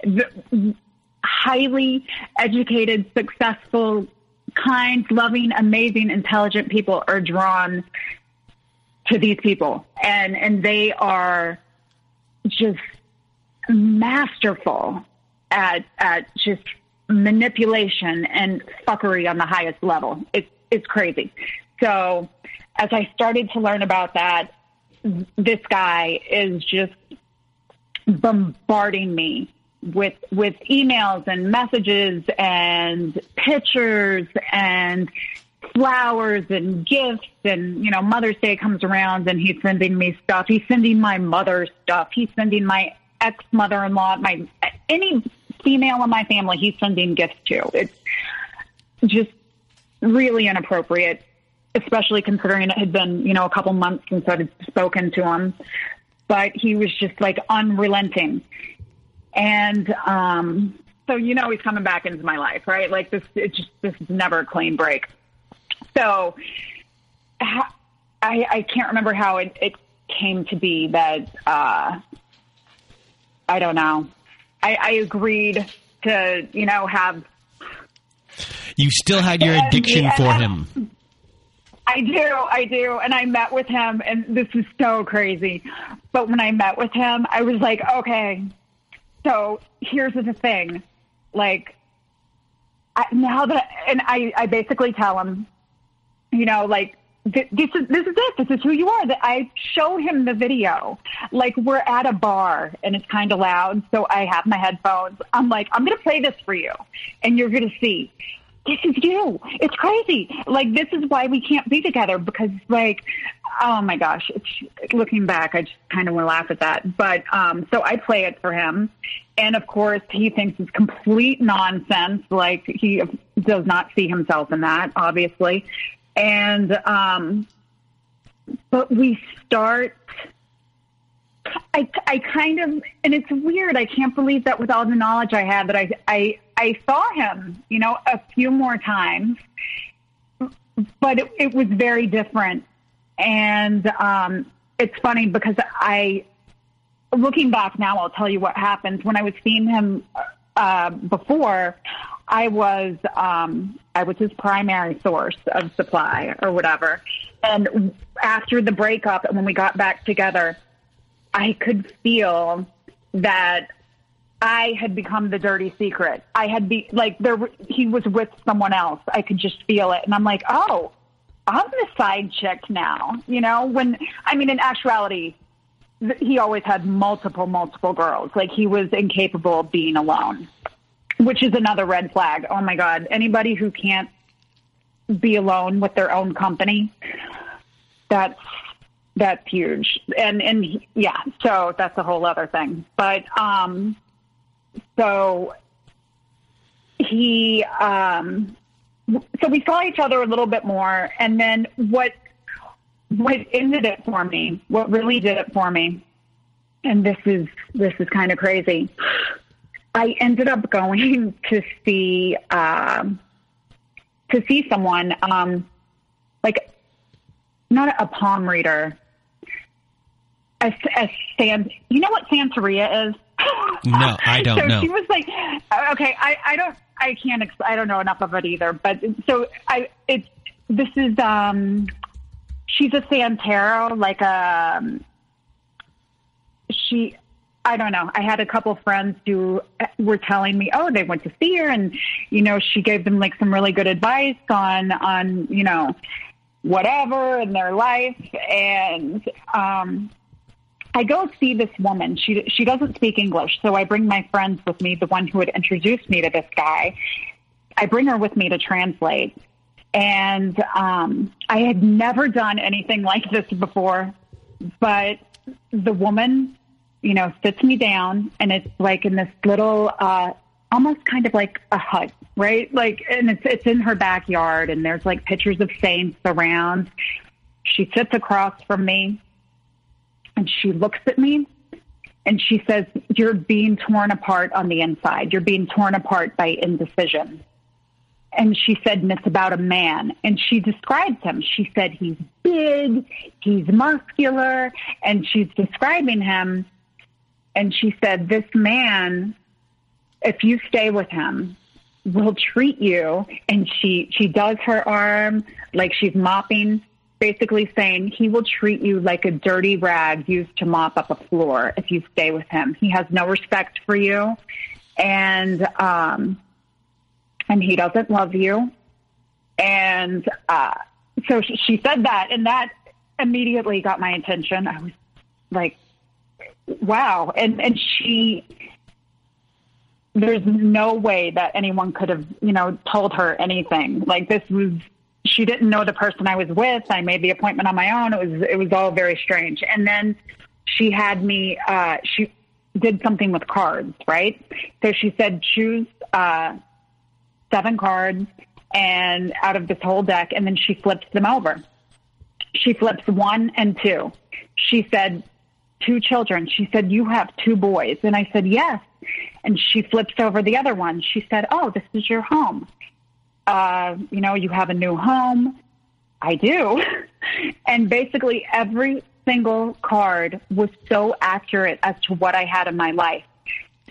[laughs] highly educated, successful kind, loving, amazing, intelligent people are drawn to these people and and they are just masterful at at just manipulation and fuckery on the highest level. It's it's crazy. So as I started to learn about that, this guy is just bombarding me with with emails and messages and pictures and flowers and gifts and you know Mother's Day comes around and he's sending me stuff. He's sending my mother stuff. He's sending my ex mother in law my any female in my family he's sending gifts to. It's just really inappropriate, especially considering it had been, you know, a couple months since i'd spoken to him. But he was just like unrelenting. And um, so you know he's coming back into my life, right? Like this, it's just this is never a clean break. So I I can't remember how it, it came to be that uh, I don't know. I, I agreed to you know have. You still had your addiction for him. I do, I do. And I met with him, and this is so crazy. But when I met with him, I was like, okay, so here's the thing, like I, now that, and I, I basically tell him, you know, like this is this is it. This is who you are. That I show him the video. Like we're at a bar and it's kind of loud, so I have my headphones. I'm like, I'm gonna play this for you, and you're gonna see this is you. It's crazy. Like this is why we can't be together because like, oh my gosh, it's looking back, I just kind of want to laugh at that. But, um, so I play it for him. And of course he thinks it's complete nonsense. Like he does not see himself in that, obviously. And, um, but we start, I, I kind of, and it's weird. I can't believe that with all the knowledge I had that I, I, I saw him, you know, a few more times, but it, it was very different. And um, it's funny because I, looking back now, I'll tell you what happened. When I was seeing him uh, before, I was um, I was his primary source of supply or whatever. And after the breakup, and when we got back together, I could feel that I had become the dirty secret. I had be like there. He was with someone else. I could just feel it, and I'm like, oh, I'm the side chick now. You know, when I mean, in actuality, he always had multiple, multiple girls. Like he was incapable of being alone, which is another red flag. Oh my god, anybody who can't be alone with their own company, that's that's huge. And and yeah, so that's a whole other thing. But um, so he um, so we saw each other a little bit more, and then what what ended it for me, what really did it for me, and this is this is kind of crazy. I ended up going [laughs] to see um, to see someone, um, like not a palm reader, a, a sand. You know what Santeria is? No, I [laughs] don't so know. she was like, okay, I, I don't, I can't, ex- I don't know enough of it either. But so I, it's this is, um, she's a Santero, like a, um, she, I don't know. I had a couple friends who were telling me, oh, they went to see her, and you know, she gave them like some really good advice on on you know whatever in their life, and um, I go see this woman. She she doesn't speak English, so I bring my friends with me. The one who had introduced me to this guy, I bring her with me to translate. And um, I had never done anything like this before, but the woman you know, sits me down and it's like in this little, uh, almost kind of like a hut, right? Like, and it's, it's in her backyard and there's like pictures of saints around. She sits across from me and she looks at me and she says, you're being torn apart on the inside. You're being torn apart by indecision. And she said, and it's about a man. And she describes him. She said, he's big, he's muscular, and she's describing him and she said, This man, if you stay with him, will treat you. And she, she does her arm like she's mopping, basically saying he will treat you like a dirty rag used to mop up a floor if you stay with him. He has no respect for you. And, um, and he doesn't love you. And, uh, so she said that, and that immediately got my attention. I was like, wow. And, and she, there's no way that anyone could have, you know, told her anything. Like this was, she didn't know the person I was with. I made the appointment on my own. It was, it was all very strange. And then she had me, uh, she did something with cards, right? So she said, choose, uh, seven cards and out of this whole deck. And then she flips them over. She flips one and two. She said, two children. She said, You have two boys. And I said, Yes. And she flips over the other one. She said, Oh, this is your home. Uh, you know, you have a new home. I do. [laughs] and basically, every single card was so accurate as to what I had in my life.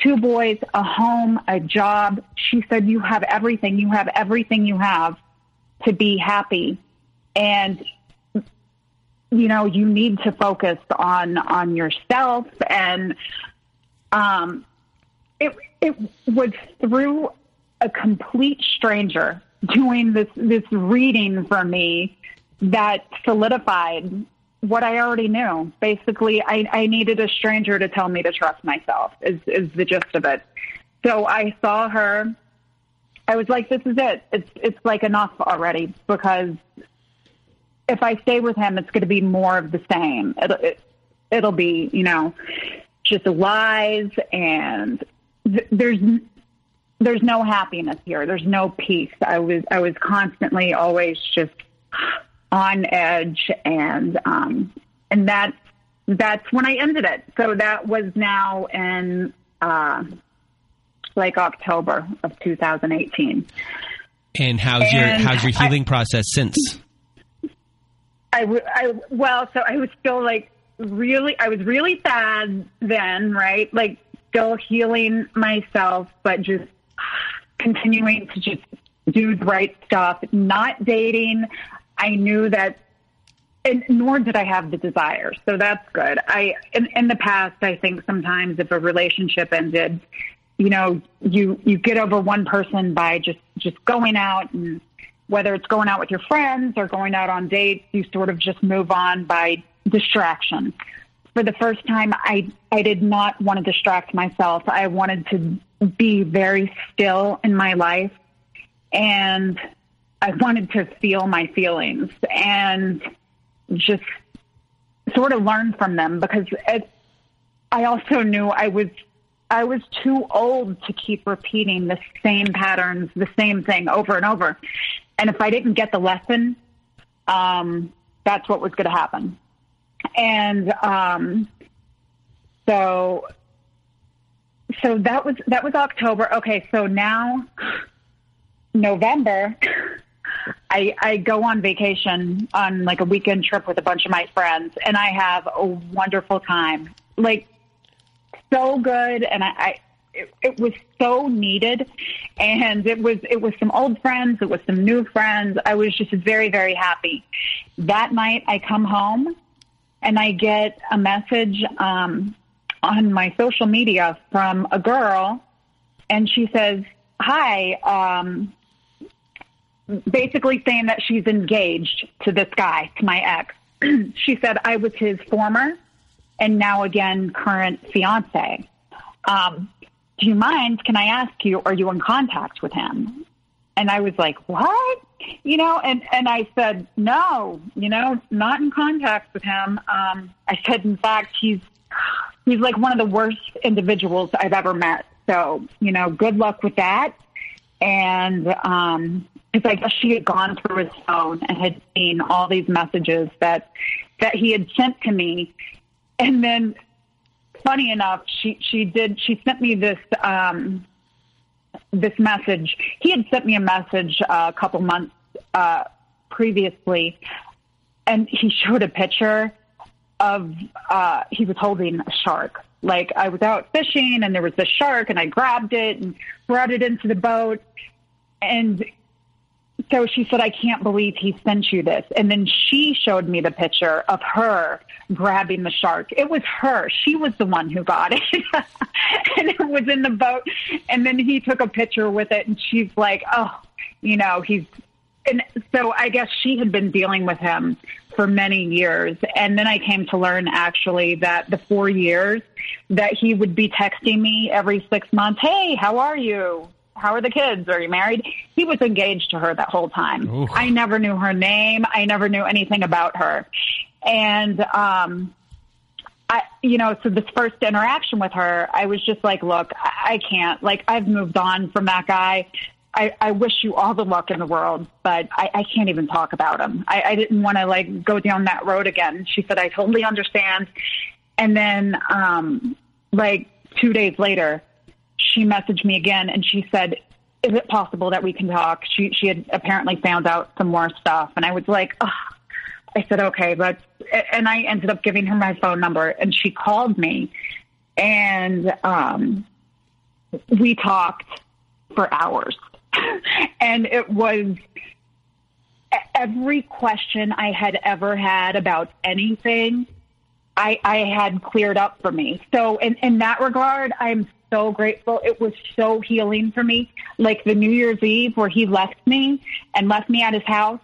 Two boys, a home, a job. She said, You have everything. You have everything you have to be happy. And you know, you need to focus on on yourself and um it it was through a complete stranger doing this this reading for me that solidified what I already knew. Basically, I, I needed a stranger to tell me to trust myself. Is is the gist of it. So I saw her. I was like, "This is it. It's it's like enough already." Because if I stay with him, it's going to be more of the same. It'll, it, it'll be, you know, just lies and th- there's there's no happiness here. There's no peace. I was I was constantly always just on edge and um and that's that's when I ended it. So that was now in uh like October of 2018. And how's and your how's your healing I, process since? I, I well, so I was still like really, I was really sad then, right? Like still healing myself, but just continuing to just do the right stuff, not dating. I knew that, and nor did I have the desire. So that's good. I, in, in the past, I think sometimes if a relationship ended, you know, you, you get over one person by just, just going out and whether it's going out with your friends or going out on dates, you sort of just move on by distraction. For the first time, I, I did not want to distract myself. I wanted to be very still in my life and I wanted to feel my feelings and just, sort of learn from them because it, I also knew I was I was too old to keep repeating the same patterns, the same thing over and over. And if I didn't get the lesson, um, that's what was going to happen. And um, so, so that was that was October. Okay, so now November. I, I go on vacation on like a weekend trip with a bunch of my friends and I have a wonderful time. Like so good and I, I it, it was so needed and it was it was some old friends, it was some new friends. I was just very, very happy. That night I come home and I get a message um on my social media from a girl and she says, Hi, um basically saying that she's engaged to this guy, to my ex. [clears throat] she said I was his former and now again current fiance. Um, do you mind? Can I ask you, are you in contact with him? And I was like, what? You know, and, and I said, no, you know, not in contact with him. Um, I said, in fact, he's, he's like one of the worst individuals I've ever met. So, you know, good luck with that. And, um, because I guess she had gone through his phone and had seen all these messages that that he had sent to me, and then, funny enough, she she did she sent me this um, this message. He had sent me a message uh, a couple months uh, previously, and he [laughs] showed a picture of uh, he was holding a shark. Like I was out fishing and there was this shark, and I grabbed it and brought it into the boat, and so she said, I can't believe he sent you this. And then she showed me the picture of her grabbing the shark. It was her. She was the one who got it. [laughs] and it was in the boat. And then he took a picture with it and she's like, oh, you know, he's, and so I guess she had been dealing with him for many years. And then I came to learn actually that the four years that he would be texting me every six months, Hey, how are you? How are the kids? Are you married? He was engaged to her that whole time. Ooh. I never knew her name. I never knew anything about her. And, um, I, you know, so this first interaction with her, I was just like, look, I, I can't, like, I've moved on from that guy. I, I wish you all the luck in the world, but I, I can't even talk about him. I, I didn't want to like go down that road again. She said, I totally understand. And then, um, like two days later, she messaged me again and she said, is it possible that we can talk? She, she had apparently found out some more stuff. And I was like, oh. I said, okay, but, and I ended up giving her my phone number and she called me and, um, we talked for hours [laughs] and it was every question I had ever had about anything. I, I had cleared up for me. So in, in that regard, I'm so grateful. It was so healing for me. Like the New Year's Eve where he left me and left me at his house,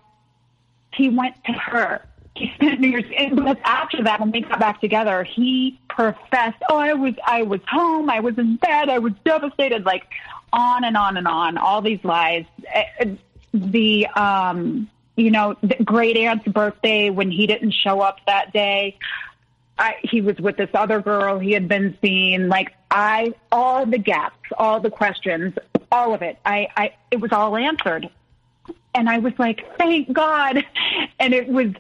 he went to her. He spent New Year's Eve. But after that, when we got back together, he professed, "Oh, I was, I was home. I was in bed. I was devastated." Like on and on and on. All these lies. Eh, the um, you know, the great aunt's birthday when he didn't show up that day. I, he was with this other girl he had been seeing. Like I, all the gaps, all the questions, all of it. I, I, it was all answered, and I was like, thank God. [laughs] And it was,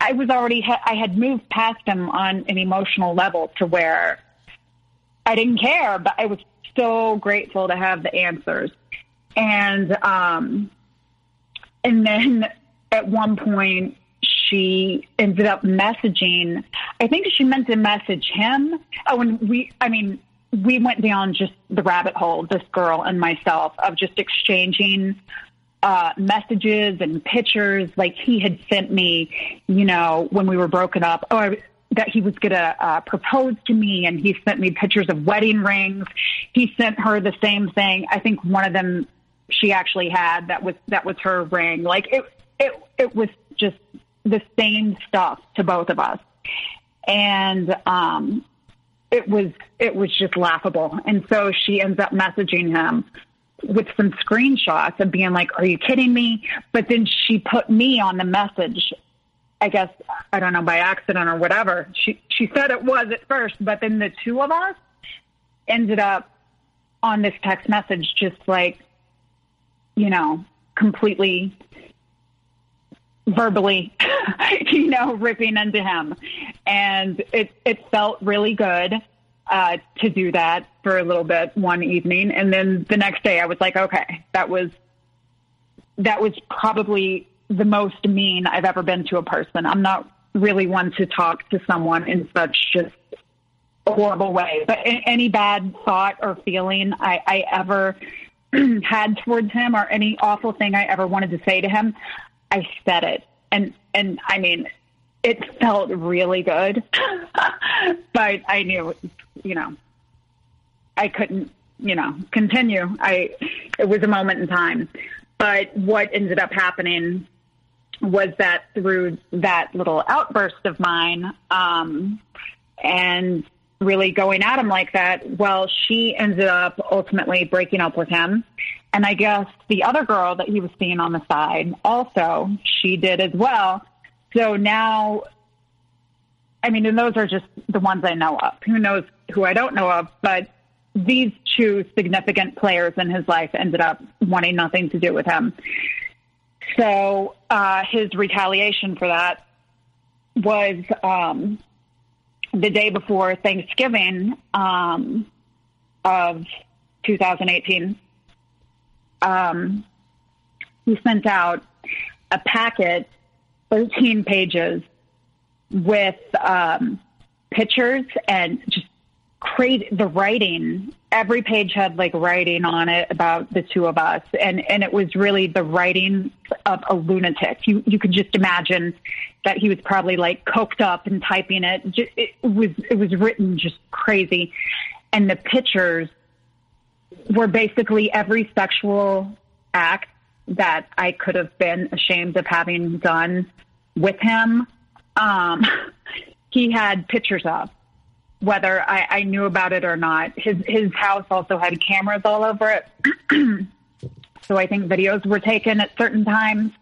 I was already, I had moved past him on an emotional level to where I didn't care, but I was so grateful to have the answers. And, um, and then at one point she ended up messaging. I think she meant to message him. Oh, and we, I mean, we went down just the rabbit hole, this girl and myself, of just exchanging uh, messages and pictures. Like he had sent me, you know, when we were broken up, oh, I, that he was going to uh, propose to me, and he sent me pictures of wedding rings. He sent her the same thing. I think one of them she actually had that was that was her ring. Like it, it, it was just the same stuff to both of us. And um, it was it was just laughable. And so she ends up messaging him with some screenshots of being like, "Are you kidding me?" But then she put me on the message I guess I don't know by accident or whatever. She she said it was at first, but then the two of us ended up on this text message just like you know completely verbally [laughs] you know ripping into him and it it felt really good uh, to do that for a little bit one evening and then the next day I was like okay that was that was probably the most mean I've ever been to a person. I'm not really one to talk to someone in such just a horrible way. But any bad thought or feeling I, I ever [clears throat] had towards him or any awful thing I ever wanted to say to him, I said it. And and I mean, it felt really good. [laughs] but I knew, you know, I couldn't, you know, continue. I it was a moment in time. But what ended up happening was that through that little outburst of mine, um, and really going at him like that, well, she ended up ultimately breaking up with him. And I guess the other girl that he was seeing on the side also, she did as well. So now, I mean, and those are just the ones I know of. Who knows who I don't know of, but these two significant players in his life ended up wanting nothing to do with him. So uh, his retaliation for that was um, the day before Thanksgiving um, of 2018. Um, he sent out a packet, 13 pages, with um, pictures and just crazy the writing every page had like writing on it about the two of us and and it was really the writing of a lunatic. You you could just imagine that he was probably like coked up and typing it. It was it was written just crazy. And the pictures were basically every sexual act that I could have been ashamed of having done with him um [laughs] he had pictures of whether I, I knew about it or not. His his house also had cameras all over it, [clears throat] so I think videos were taken at certain times,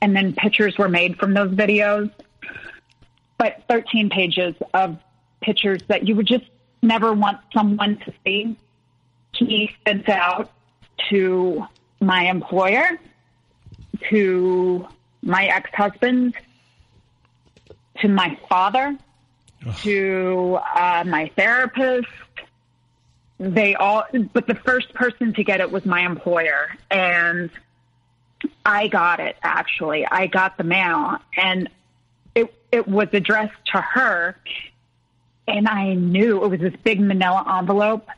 and then pictures were made from those videos. But 13 pages of pictures that you would just never want someone to see. He sent out to my employer, to my ex husband, to my father to uh, my therapist. They all, but the first person to get it was my employer. And I got it actually. I got the mail and it, it was addressed to her. And I knew it was this big manila envelope.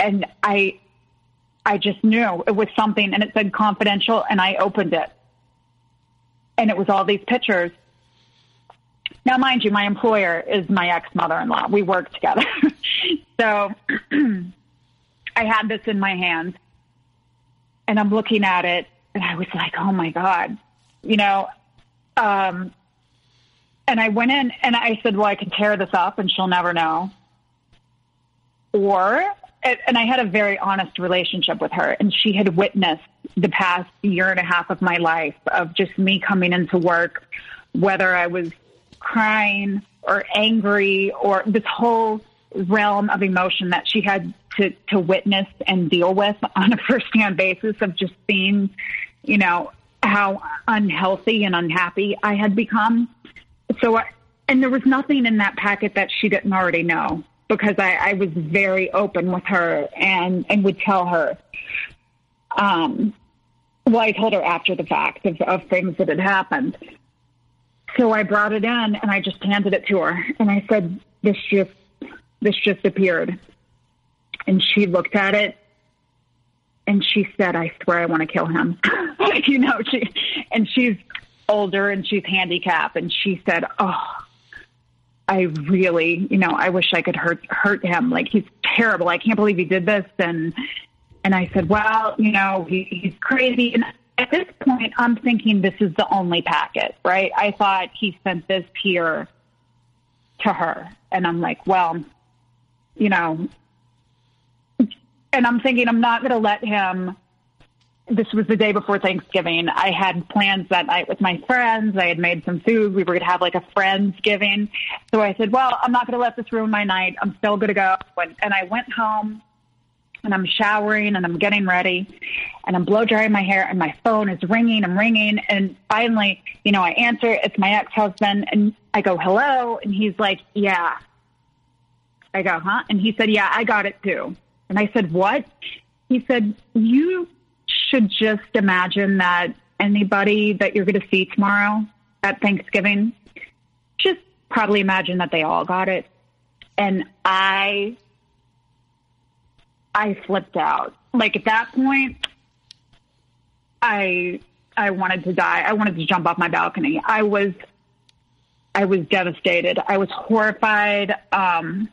And I, I just knew it was something and it said confidential and I opened it. And it was all these pictures now, mind you, my employer is my ex mother in law. We work together. [laughs] so [clears throat] I had this in my hand and I'm looking at it and I was like, oh my God, you know, um, and I went in and I said, well, I can tear this up and she'll never know. Or, and I had a very honest relationship with her and she had witnessed the past year and a half of my life of just me coming into work, whether I was crying or angry or this whole realm of emotion that she had to, to witness and deal with [laughs] on a first hand basis of just seeing, you know, how unhealthy and unhappy I had become. So, I, and there was nothing in that packet that she didn't already know because I, I was very open with her and, and would tell her. Um, well, I told her after the fact of, of things that had happened. So I brought it in and I just handed it to her and I said, this just, this just appeared. And she looked at it and she said, I swear I want to kill him. [laughs] you know, she, and she's older and she's handicapped. And she said, Oh, I really, you know, I wish I could hurt, hurt him. Like he's terrible. I can't believe he did this. And, and I said, well, you know, he, he's crazy. And at this point, I'm thinking this is the only packet, right? I thought he sent this here to her. And I'm like, well, you know, and I'm thinking I'm not going to let him this was the day before Thanksgiving. I had plans that night with my friends. I had made some food. We were going to have like a Friendsgiving. So I said, well, I'm not going to let this ruin my night. I'm still going to go. And I went home and I'm showering and I'm getting ready and I'm blow drying my hair and my phone is ringing and ringing. And finally, you know, I answer, it's my ex husband and I go, hello. And he's like, yeah. I go, huh? And he said, yeah, I got it too. And I said, what? He said, you should just imagine that anybody that you're going to see tomorrow at Thanksgiving, just probably imagine that they all got it. And I, I flipped out. Like at that point, I, I wanted to die. I wanted to jump off my balcony. I was, I was devastated. I was horrified. Um,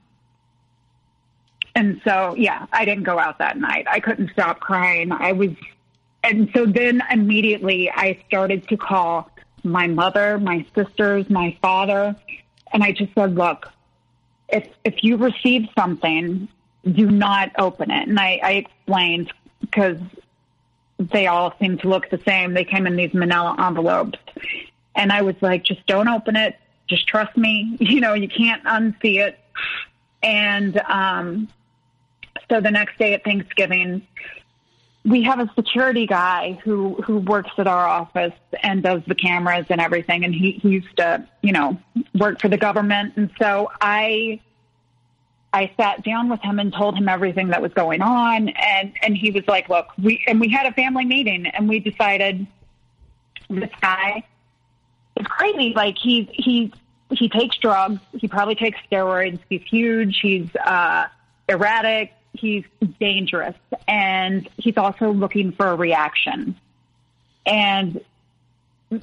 and so, yeah, I didn't go out that night. I couldn't stop crying. I was and so then immediately I started to call my mother, my sisters, my father, and I just said, look, if if you receive something, do not open it. And I, I explained because they all seem to look the same. They came in these manila envelopes. And I was like, just don't open it. Just trust me. [laughs] You know, you can't unsee it. And um, so the next day at Thanksgiving, we have a security guy who who works at our office and does the cameras and everything. And he, he used to you know work for the government. And so i i sat down with him and told him everything that was going on. And and he was like look we and we had a family meeting and we decided this guy is crazy. Like he's he's he takes drugs. He probably takes steroids. He's huge. He's uh erratic he's dangerous and he's also looking for a reaction. And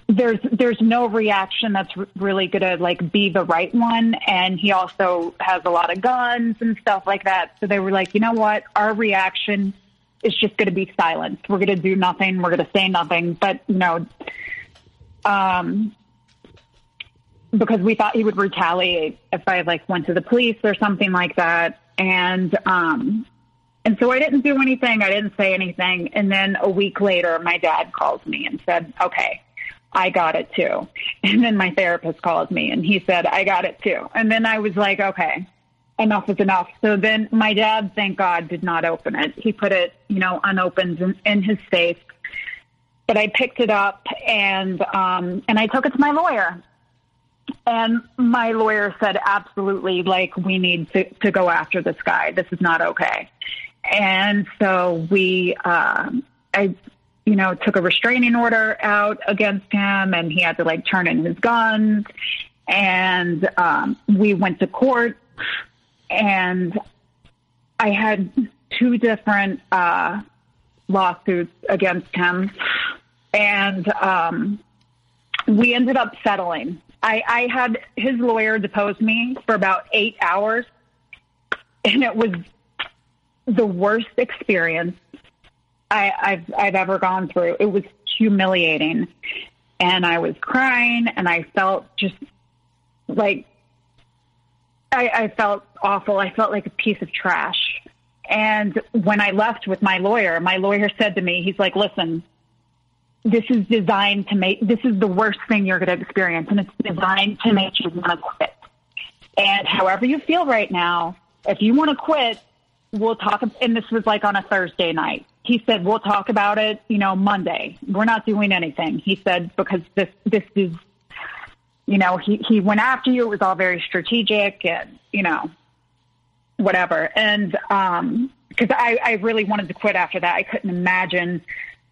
there's there's no reaction that's really going to like be the right one. And he also has a lot of guns and stuff like that. So they were like you know what? Our reaction is just going to be silence. We're going to do nothing. We're going to say nothing. But you know um because we thought he would retaliate if I like went to the police or something like that and um, and so I didn't do anything. I didn't say anything. And then a week later, my dad calls me and said, okay, I got it too. [laughs] And then my therapist called me and he said, I got it too. And then I was like, okay, enough is enough. So then my dad, thank God, did not open it. He put it, you know, unopened in, in his safe. But I picked it up and, um, and I took it to my lawyer and my lawyer said, absolutely, like, we need to, to go after this guy. This is not okay. And so we, uh, I, you know, took a restraining order out against him and he had to like turn in his guns. And um, we went to court and I had two different uh, lawsuits against him. And um, we ended up settling I, I had his lawyer depose me for about eight hours, and it was the worst experience I, I've I've ever gone through. It was humiliating, and I was crying, and I felt just like I, I felt awful. I felt like a piece of trash. And when I left with my lawyer, my lawyer said to me, he's like, listen, this is designed to make this is the worst thing you're going to experience and it's designed to make you want to quit. And however you feel right now if you want to quit we'll talk and this was like on a thursday night. He said we'll talk about it you know monday. We're not doing anything. He said because this this is you know he he went after you. It was all very strategic and you know whatever. And um because I, I really wanted to quit after that. I couldn't imagine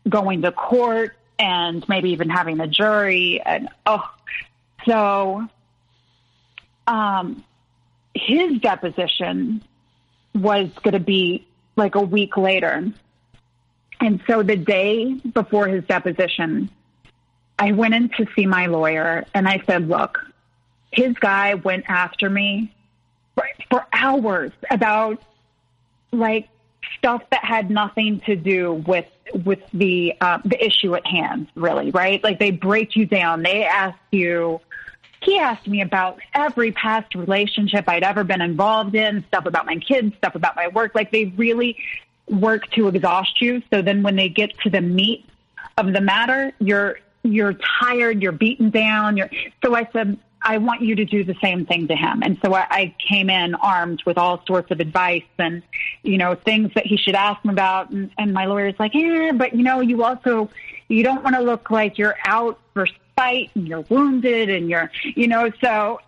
going to court and maybe even having a jury and oh so um his deposition was going to be like a week later. And so the day before his deposition i went in to see my lawyer and i said look his guy went after me for, for hours about like stuff that had nothing to do with with the uh, the issue at hand, really, right? Like they break you down. They ask you. He asked me about every past relationship I'd ever been involved in, stuff about my kids, stuff about my work. Like they really work to exhaust you. So then when they get to the meat of the matter, you're you're tired, you're beaten down. You're so I said, I want you to do the same thing to him. And so I, I came in armed with all sorts of advice and, you know, things that he should ask him about. And, and my lawyer's like, yeah, but you know, you also, you don't want to look like you're out for spite and you're wounded and you're, you know, so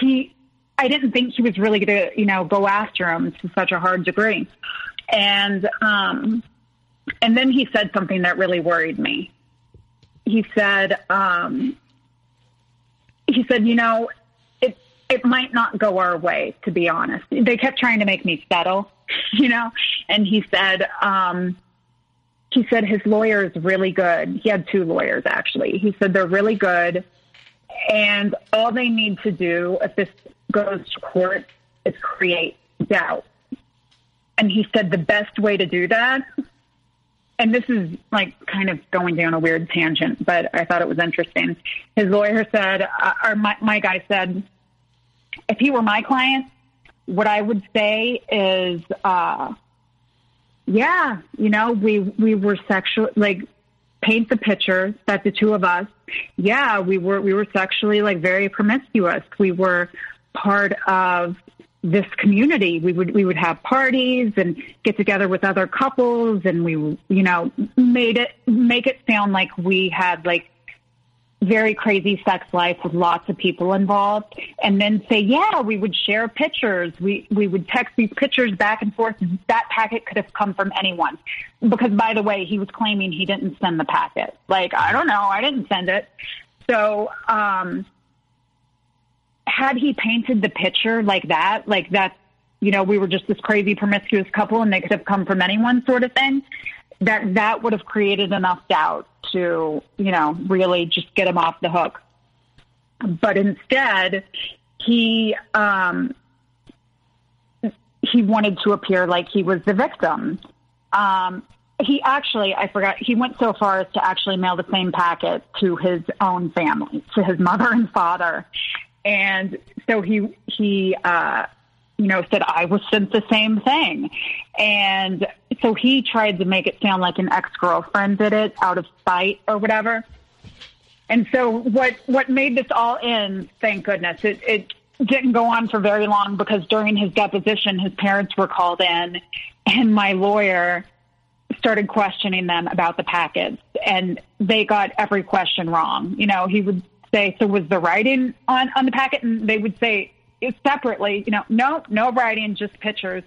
he, I didn't think he was really going to, you know, go after him to such a hard degree. And, um, and then he said something that really worried me. He said, um, he said, you know, it it might not go our way, to be honest. They kept trying to make me settle, [laughs] you know, and he said, um, he said his lawyer is really good. He had two lawyers actually. He said they're really good, and all they need to do if this goes to court is create doubt. And he said the best way to do that and this is like kind of going down a weird tangent, but I thought it was interesting. His lawyer said, uh, or my, my guy said, if he were my client, what I would say is, uh, yeah, you know, we, we were sexual, like paint the picture that the two of us, yeah, we were, we were sexually like very promiscuous. We were part of this community. We would we would have parties and get together with other couples, and we you know made it make it sound like we had like very crazy sex life with lots of people involved, and then say, yeah, we would share pictures. We we would text these pictures back and forth. That packet could have come from anyone, because by the way, he was claiming he didn't send the packet. Like I don't know, I didn't send it. So. um had he painted the picture like that, like that, you know, we were just this crazy promiscuous couple and they could have come from anyone sort of thing, that that would have created enough doubt to, you know, really just get him off the hook. But instead, he um, he wanted to appear like he was the victim. Um, he actually, I forgot, he went so far as to actually mail the same packet to his own family, to his [laughs] mother and father. And so he, he, uh, you know, said I was sent the same thing. And so he tried to make it sound like an ex-girlfriend did it out of spite or whatever. And so what, what made this all end, thank goodness, it, it didn't go on for very long because during his deposition, his parents were called in and my lawyer started questioning them about the packets and they got every question wrong. You know, he would say, so was the writing on, on the packet? And they would say separately, you know, no, no writing, just pictures.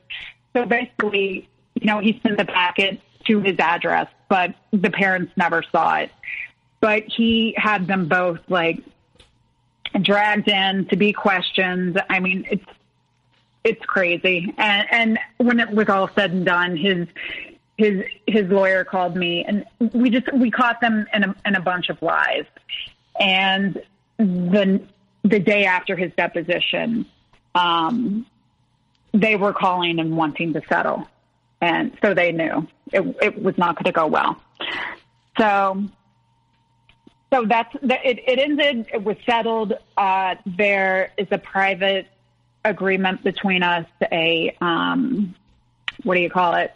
So basically, you know, he sent the packet to his address, but the parents never saw it. But he had them both like dragged in to be questioned. I mean, it's it's crazy. And and when it was all said and done, his his his lawyer called me, and we just we caught them in a in a bunch of lies. And the the day after his deposition, um, they were calling and wanting to settle, and so they knew it, it was not going to go well. So, so that's it. It ended. It was settled. Uh, there is a private agreement between us. A um, what do you call it?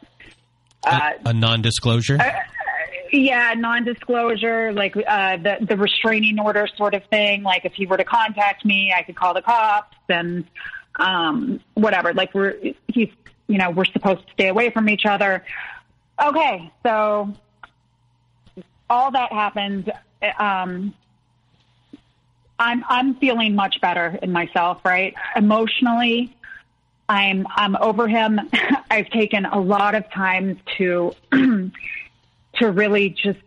Uh, a, a non-disclosure. Uh, yeah, non-disclosure, like uh, the the restraining order sort of thing. Like if he were to contact me, I could call the cops and um, whatever. Like we're he's you know we're supposed to stay away from each other. Okay, so all that happened. Um, I'm I'm feeling much better in myself, right? Emotionally, I'm I'm over him. [laughs] I've taken a lot of time to [clears throat] to really just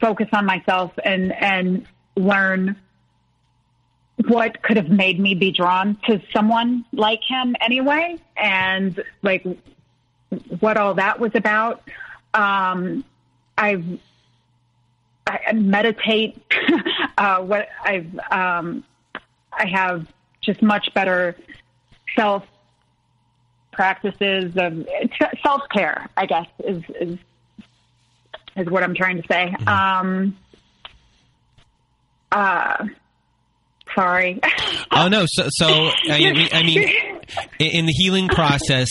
focus on myself and and learn what could have made me be drawn to someone like him anyway. And like what all that was about. Um i've i meditate [laughs] uh what i've um i have just much better self practices of self care i guess is is is what I'm trying to say. Mm-hmm. Um, uh, sorry. oh no. So, so I mean, I mean, [laughs] in the healing process,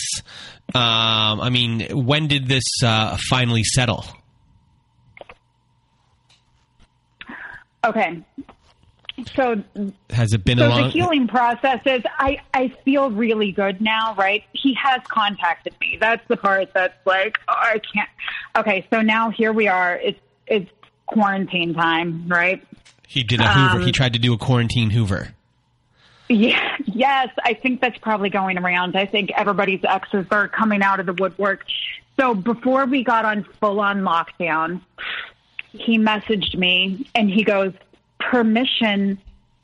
Um, I mean, when did this uh, finally settle? Okay. So has it been so a long the healing process is I, I feel really good now, right? He has contacted me. That's the part that's like, oh, I can't. Okay, so now here we are. It's it's quarantine time, right? He did a Hoover. Um, he tried to do a quarantine Hoover. Yeah, [laughs] yes, I think that's probably going around. I think everybody's exes are coming out of the woodwork. So before we got on full on lockdown, he messaged me and he goes, permission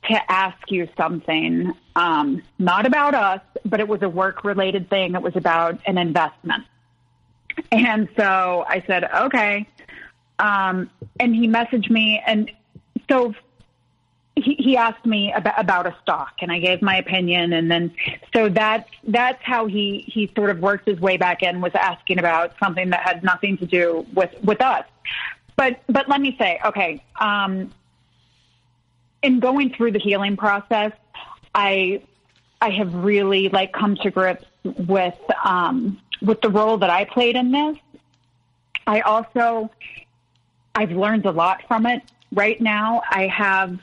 to ask you something, um, not about us, but it was a work related thing. It was about an investment. And so I said, okay. Um, and he messaged me and so he, he asked me about, about a stock and I gave my opinion. And then, so that's, that's how he, he sort of worked his way back in was asking about something that had nothing to do with, with us. But, but let me say, okay, um, in going through the healing process, I, I have really like come to grips with, um, with the role that I played in this. I also, I've learned a lot from it. Right now, I have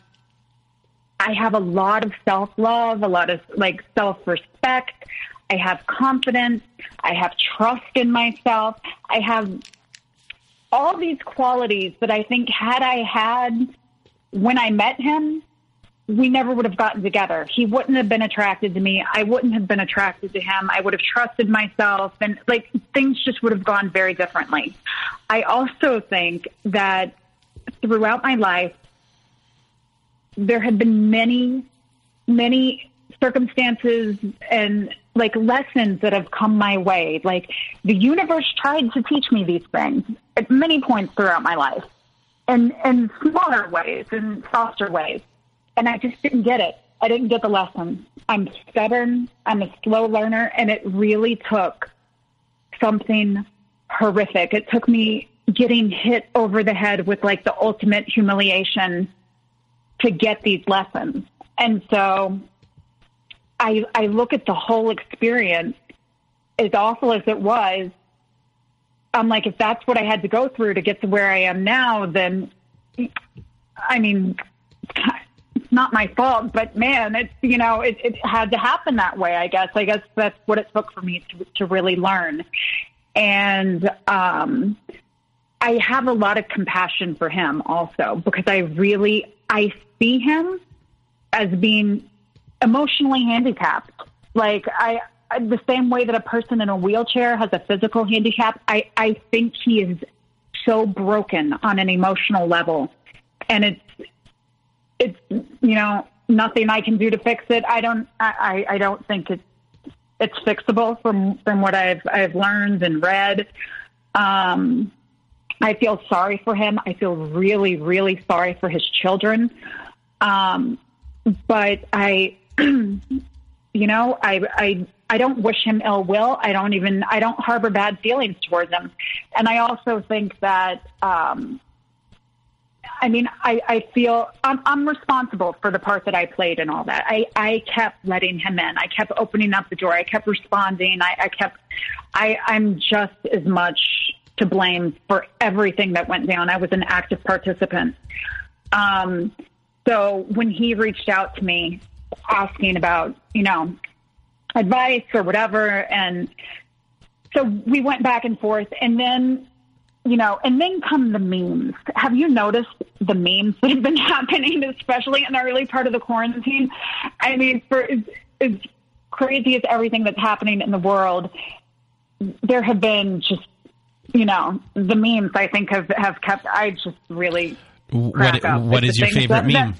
I have a lot of self love, a lot of like self respect. I have confidence. I have trust in myself. I have all these qualities that I think had I had when I met him, we never would have gotten together. He wouldn't have been attracted to me. I wouldn't have been attracted to him. I would have trusted myself and like things just would have gone very differently. I also think that throughout my life, there have been many, many circumstances and like lessons that have come my way. Like the universe tried to teach me these things at many points throughout my life and in smaller ways and softer ways. And I just didn't get it. I didn't get the lesson. I'm stubborn. I'm a slow learner. And it really took something horrific. It took me getting hit over the head with like the ultimate humiliation to get these lessons. And so I, I look at the whole experience, as awful as it was. I'm like, if that's what I had to go through to get to where I am now, then I mean, it's not my fault, but man, it's, you know, it, it had to happen that way, I guess. I guess that's what it took for me to, to really learn. And, um, I have a lot of compassion for him also because I really, I see him as being emotionally handicapped. Like I, the same way that a person in a wheelchair has a physical handicap, I, I think he is so broken on an emotional level. And it's, it's, you know, nothing I can do to fix it. I don't, I, I don't think it's, it's fixable from, from what I've, I've learned and read. Um, I feel sorry for him. I feel really, really sorry for his children. Um, but I, [clears throat] you know, I, I, I don't wish him ill will. I don't even, I don't harbor bad feelings towards him. And I also think that, um, I mean, I, I feel I'm, I'm responsible for the part that I played and all that. I, I kept letting him in. I kept opening up the door. I kept responding. I, I kept, I, I'm just as much to blame for everything that went down. I was an active participant. Um, so when he reached out to me asking about, you know, advice or whatever, and so we went back and forth, and then, you know, and then come the memes. Have you noticed the memes that have been [laughs] happening, especially in the early part of the quarantine? I mean, for as, as crazy as everything that's happening in the world, there have been just you know, the memes I think have have kept. I just really what what is your favorite that, meme? That,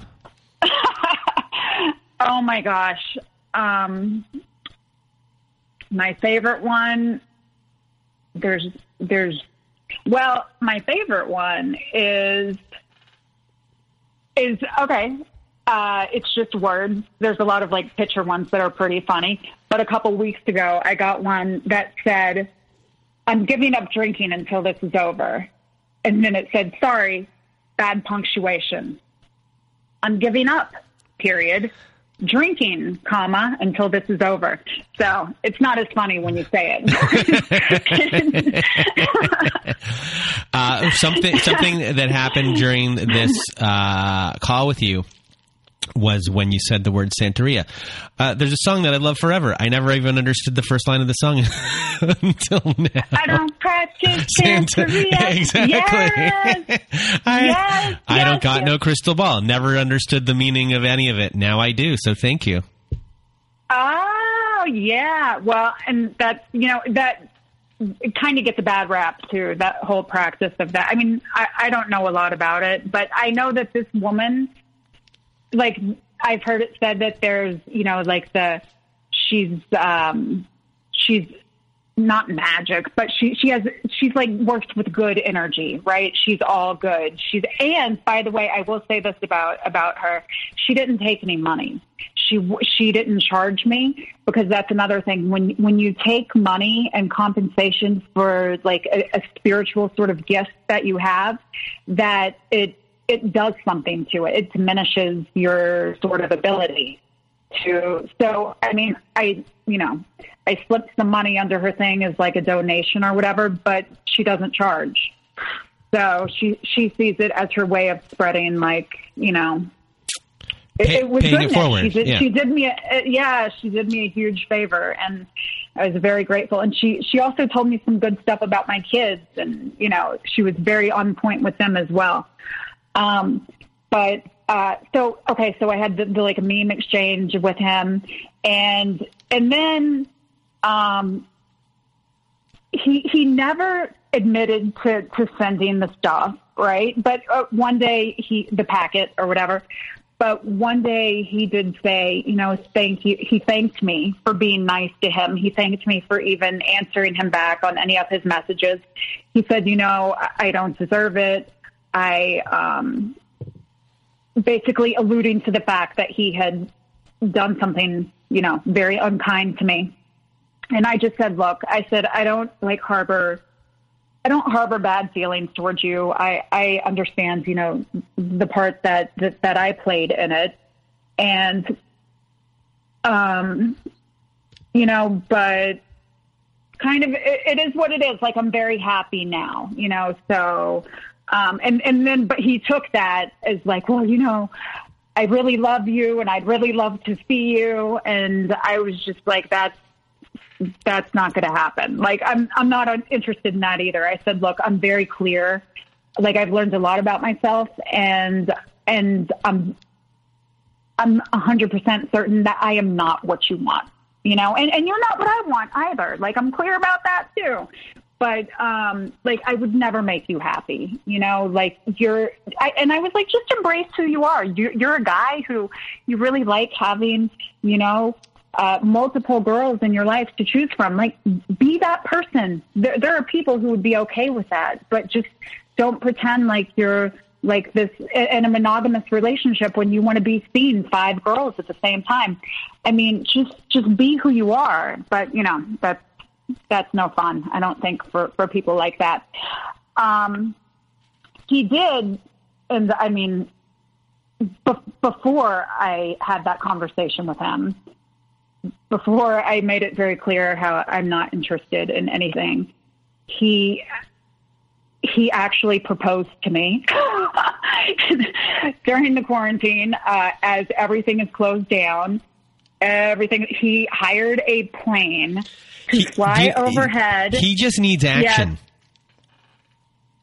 oh my gosh, um, my favorite one. There's there's well, my favorite one is is okay. Uh, it's just words. There's a lot of like picture ones that are pretty funny. But a couple weeks ago, I got one that said, I'm giving up drinking until this is over. And then it said, sorry, bad punctuation. I'm giving up, period. Drinking, comma, until this is over. So it's not as funny when you say it. [laughs] uh, something something that happened during this uh, call with you was when you said the word Santeria. Uh, there's a song that I love forever. I never even understood the first line of the song [laughs] until now. I don't practice [laughs] Santeria. [laughs] exactly. Yes. I, yes, I yes, don't got yes. no crystal ball. Never understood the meaning of any of it. Now I do. So thank you. Oh yeah. Well, and that you know that it kind of gets a bad rap too. That whole practice of that. I mean, I, I don't know a lot about it, but I know that this woman like I've heard it said that there's, you know, like the she's um she's not magic, but she she has she's like works with good energy, right? She's all good. She's and by the way, I will say this about about her: she didn't take any money. She she didn't charge me because that's another thing. When when you take money and compensation for like a, a spiritual sort of gift that you have, that it it does something to it. It diminishes your sort of ability to. So, I mean, I, you know, I slipped some money under her thing as like a donation or whatever, but she doesn't charge. So she she sees it as her way of spreading, like you know, it, Pay, it was goodness. it. She did, yeah. she did me, a, uh, yeah, she did me a huge favor, and I was very grateful. And she she also told me some good stuff about my kids, and you know, she was very on point with them as well. Um, but uh, so okay, so I had the, the, like a meme exchange with him, and and then um, he he never admitted to to sending the stuff, right? But uh, one day he the packet or whatever. But one day he did say, you know, thank you. He thanked me for being nice to him. He thanked me for even answering him back on any of his messages. He said, you know, I don't deserve it. I um, basically alluding to the fact that he had done something, you know, very unkind to me. And I just said, look, I said, I don't like harbor, I don't harbor bad feelings towards you. I, I understand, you know, the part that, that, that I played in it. And, um, you know, but kind of, it, it is what it is. Like, I'm very happy now, you know, so, um, and, and then, but he took that as like, well, you know, I really love you and I'd really love to see you. And I was just like, that's, that's not going to happen. Like, I'm, I'm not interested in that either. I said, look, I'm very clear. Like I've learned a lot about myself and, and I'm, I'm a hundred percent certain that I am not what you want, you know, and, and you're not what I want either. Like I'm clear about that too but um like i would never make you happy you know? Like you're I, and i was like just embrace who you are. You're, you're a guy who you really like having you know uh, multiple girls in your life to choose from. Like be that person. There, there are people who would be okay with that but just don't pretend like you're like this in a monogamous relationship when you want to be seeing five girls at the same time. I mean just just be who you are. But you know that's that's no fun. I don't think for for people like that. Um, he did, and I mean, be- before I had that conversation with him, before I made it very clear how I'm not interested in anything, he he actually proposed to me [laughs] during the quarantine uh, as everything is closed down everything he hired a plane he, fly he, overhead. He just needs action. Yes.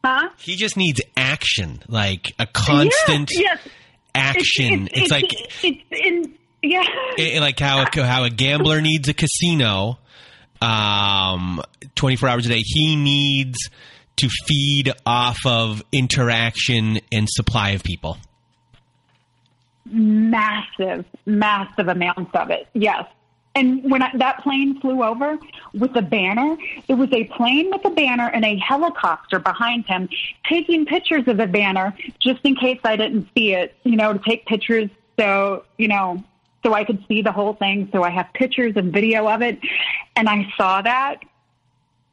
Huh? He just needs action, like a constant yes, yes. action. It's, it's, it's, it's like it's in yeah, it, like how a, how a gambler needs a casino, um, twenty four hours a day. He needs to feed off of interaction and supply of people. Massive, massive amounts of it. Yes. And when I, that plane flew over with a banner, it was a plane with a banner and a helicopter behind him taking pictures of the banner just in case I didn't see it, you know, to take pictures so, you know, so I could see the whole thing. So I have pictures and video of it. And I saw that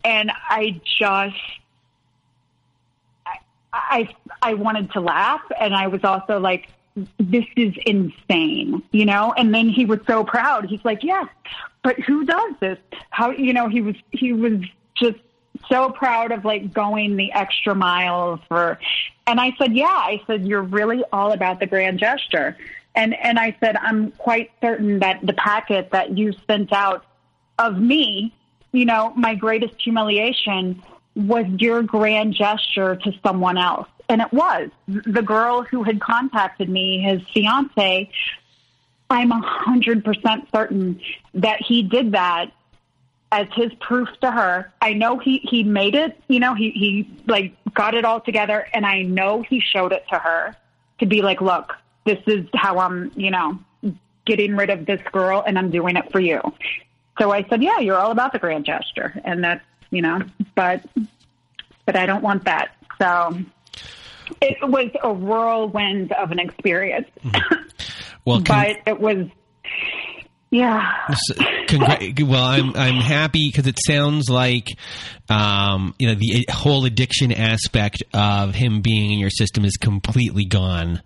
and I just, I, I, I wanted to laugh. And I was also like, this is insane, you know? And then he was so proud. He's like, yes, but who does this? How, you know, he was, he was just so proud of like going the extra mile for, and I said, yeah, I said, you're really all about the grand gesture. And, and I said, I'm quite certain that the packet that you sent out of me, you know, my greatest humiliation was your grand gesture to someone else. And it was the girl who had contacted me, his fiance. I'm a hundred percent certain that he did that as his proof to her. I know he, he made it, you know, he, he like got it all together and I know he showed it to her to be like, look, this is how I'm, you know, getting rid of this girl and I'm doing it for you. So I said, yeah, you're all about the grand gesture. And that's, you know, but, but I don't want that. So it was a whirlwind of an experience. Mm-hmm. Well, [laughs] but it was, yeah. Congra- [laughs] well, I'm I'm happy because it sounds like, um, you know, the whole addiction aspect of him being in your system is completely gone.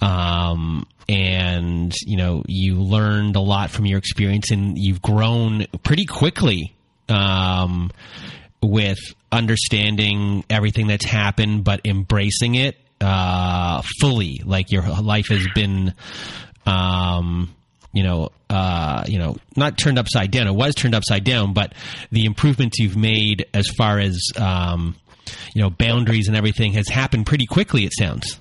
Um, and you know, you learned a lot from your experience, and you've grown pretty quickly. Um, with understanding everything that's happened, but embracing it uh, fully. Like your life has been, um, you know, uh, you know, not turned upside down. It was turned upside down, but the improvements you've made as far as um, you know boundaries and everything has happened pretty quickly. It sounds.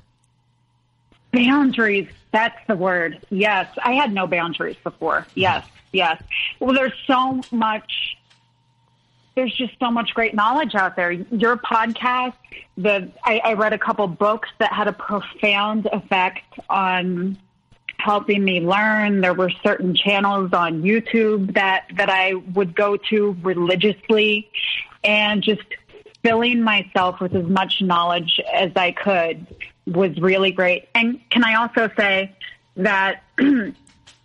Boundaries. That's the word. Yes, I had no boundaries before. Yes, yes. Well, there's so much there's just so much great knowledge out there. Your podcast, the I, I read a couple books that had a profound effect on helping me learn. There were certain channels on YouTube that that I would go to religiously, and just filling myself with as much knowledge as I could was really great. And can I also say that [clears throat] you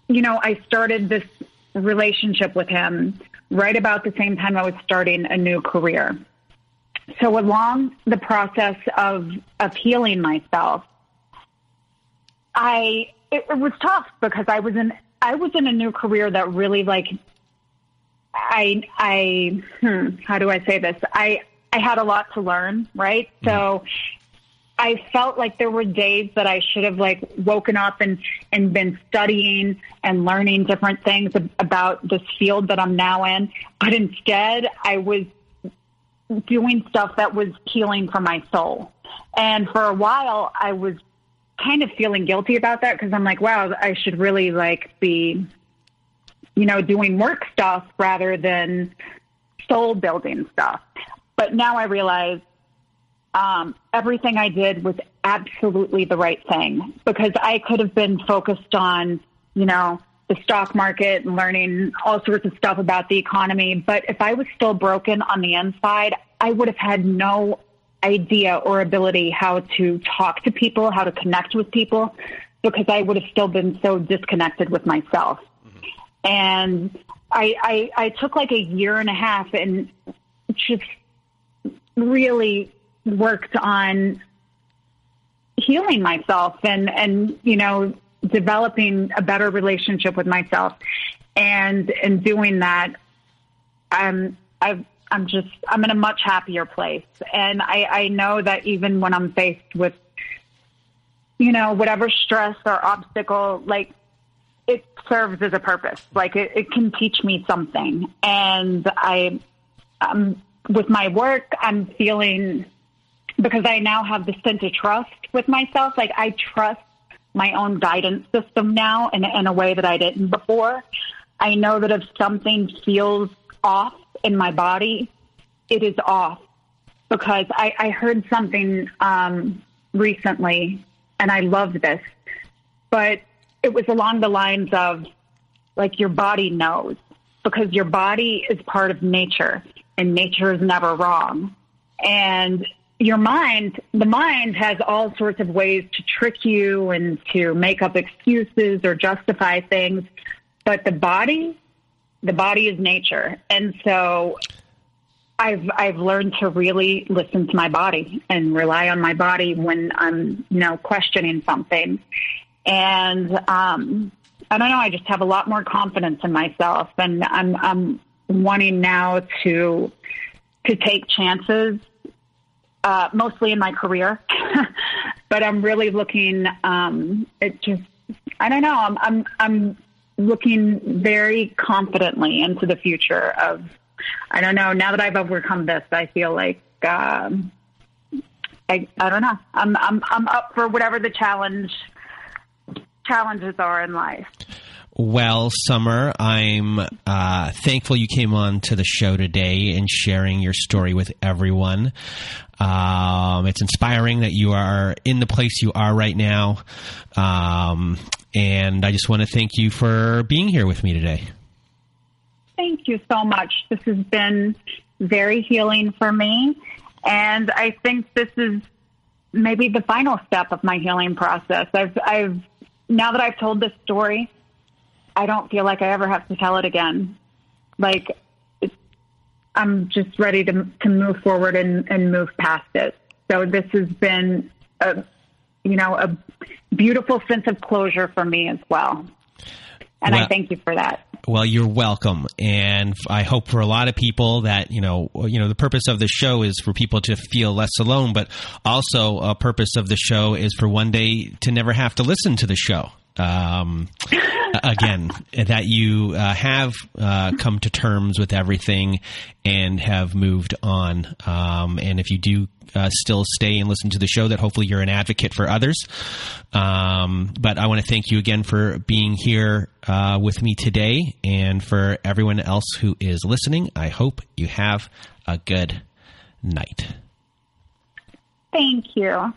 know I started this relationship with him right about the same time I was starting a new career. So along the process of of healing myself, I it, it was tough because I was in I was in a new career that really like I I hmm, how do I say this? I I had a lot to learn, right? So I felt like there were days that I should have like woken up and, and been studying and learning different things about this field that I'm now in. But instead, I was doing stuff that was healing for my soul. And for a while, I was kind of feeling guilty about that because I'm like, wow, I should really like be, you know, doing work stuff rather than soul building stuff. But now I realize um, everything I did was absolutely the right thing because I could have been focused on, you know, the stock market and learning all sorts of stuff about the economy. But if I was still broken on the inside, I would have had no idea or ability how to talk to people, how to connect with people, because I would have still been so disconnected with myself. Mm-hmm. And I, I, I took like a year and a half and just really worked on healing myself and and you know developing a better relationship with myself and in doing that i'm i i'm just i'm in a much happier place. And i i know that even when i'm faced with you know whatever stress or obstacle like it serves as a purpose. Like it, it can teach me something. And i um with my work i'm feeling because I now have the sense of trust with myself. Like I trust my own guidance system now in, in a way that I didn't before. I know that if something feels off in my body, it is off because I, I heard something um, recently and I loved this, but it was along the lines of like your body knows because your body is part of nature and nature is never wrong. And your mind, the mind has all sorts of ways to trick you and to make up excuses or justify things. But the body, the body is nature. And so I've, I've learned to really listen to my body and rely on my body when I'm, you know, questioning something. And um, I don't know. I just have a lot more confidence in myself, and I'm I'm wanting now to to take chances, uh, mostly in my career, [laughs] but I'm really looking. Um, it just I don't know. I'm I'm I'm looking very confidently into the future of. I don't know. Now that I've overcome this, I feel like. Um, I, I don't know. I'm I'm I'm up for whatever the challenge challenges are in life. Well, Summer, I'm uh, thankful you came on to the show today and sharing your story with everyone. Um, it's inspiring that you are in the place you are right now. Um, and I just want to thank you for being here with me today. Thank you so much. This has been very healing for me. And I think this is maybe the final step of my healing process. I've, I've, now that I've told this story, I don't feel like I ever have to tell it again. Like, I'm just ready to, to move forward and, and move past it. So this has been a, you know, a beautiful sense of closure for me as well. And well, I thank you for that. Well, you're welcome, and I hope for a lot of people that you know, uh, you know, the purpose of the show is for people to feel less alone, but also a purpose of the show is for one day to never have to listen to the show. Um, again, that you uh, have uh, come to terms with everything and have moved on. Um, and if you do uh, still stay and listen to the show, that hopefully you're an advocate for others. Um, but I want to thank you again for being here uh, with me today. And for everyone else who is listening, I hope you have a good night. Thank you.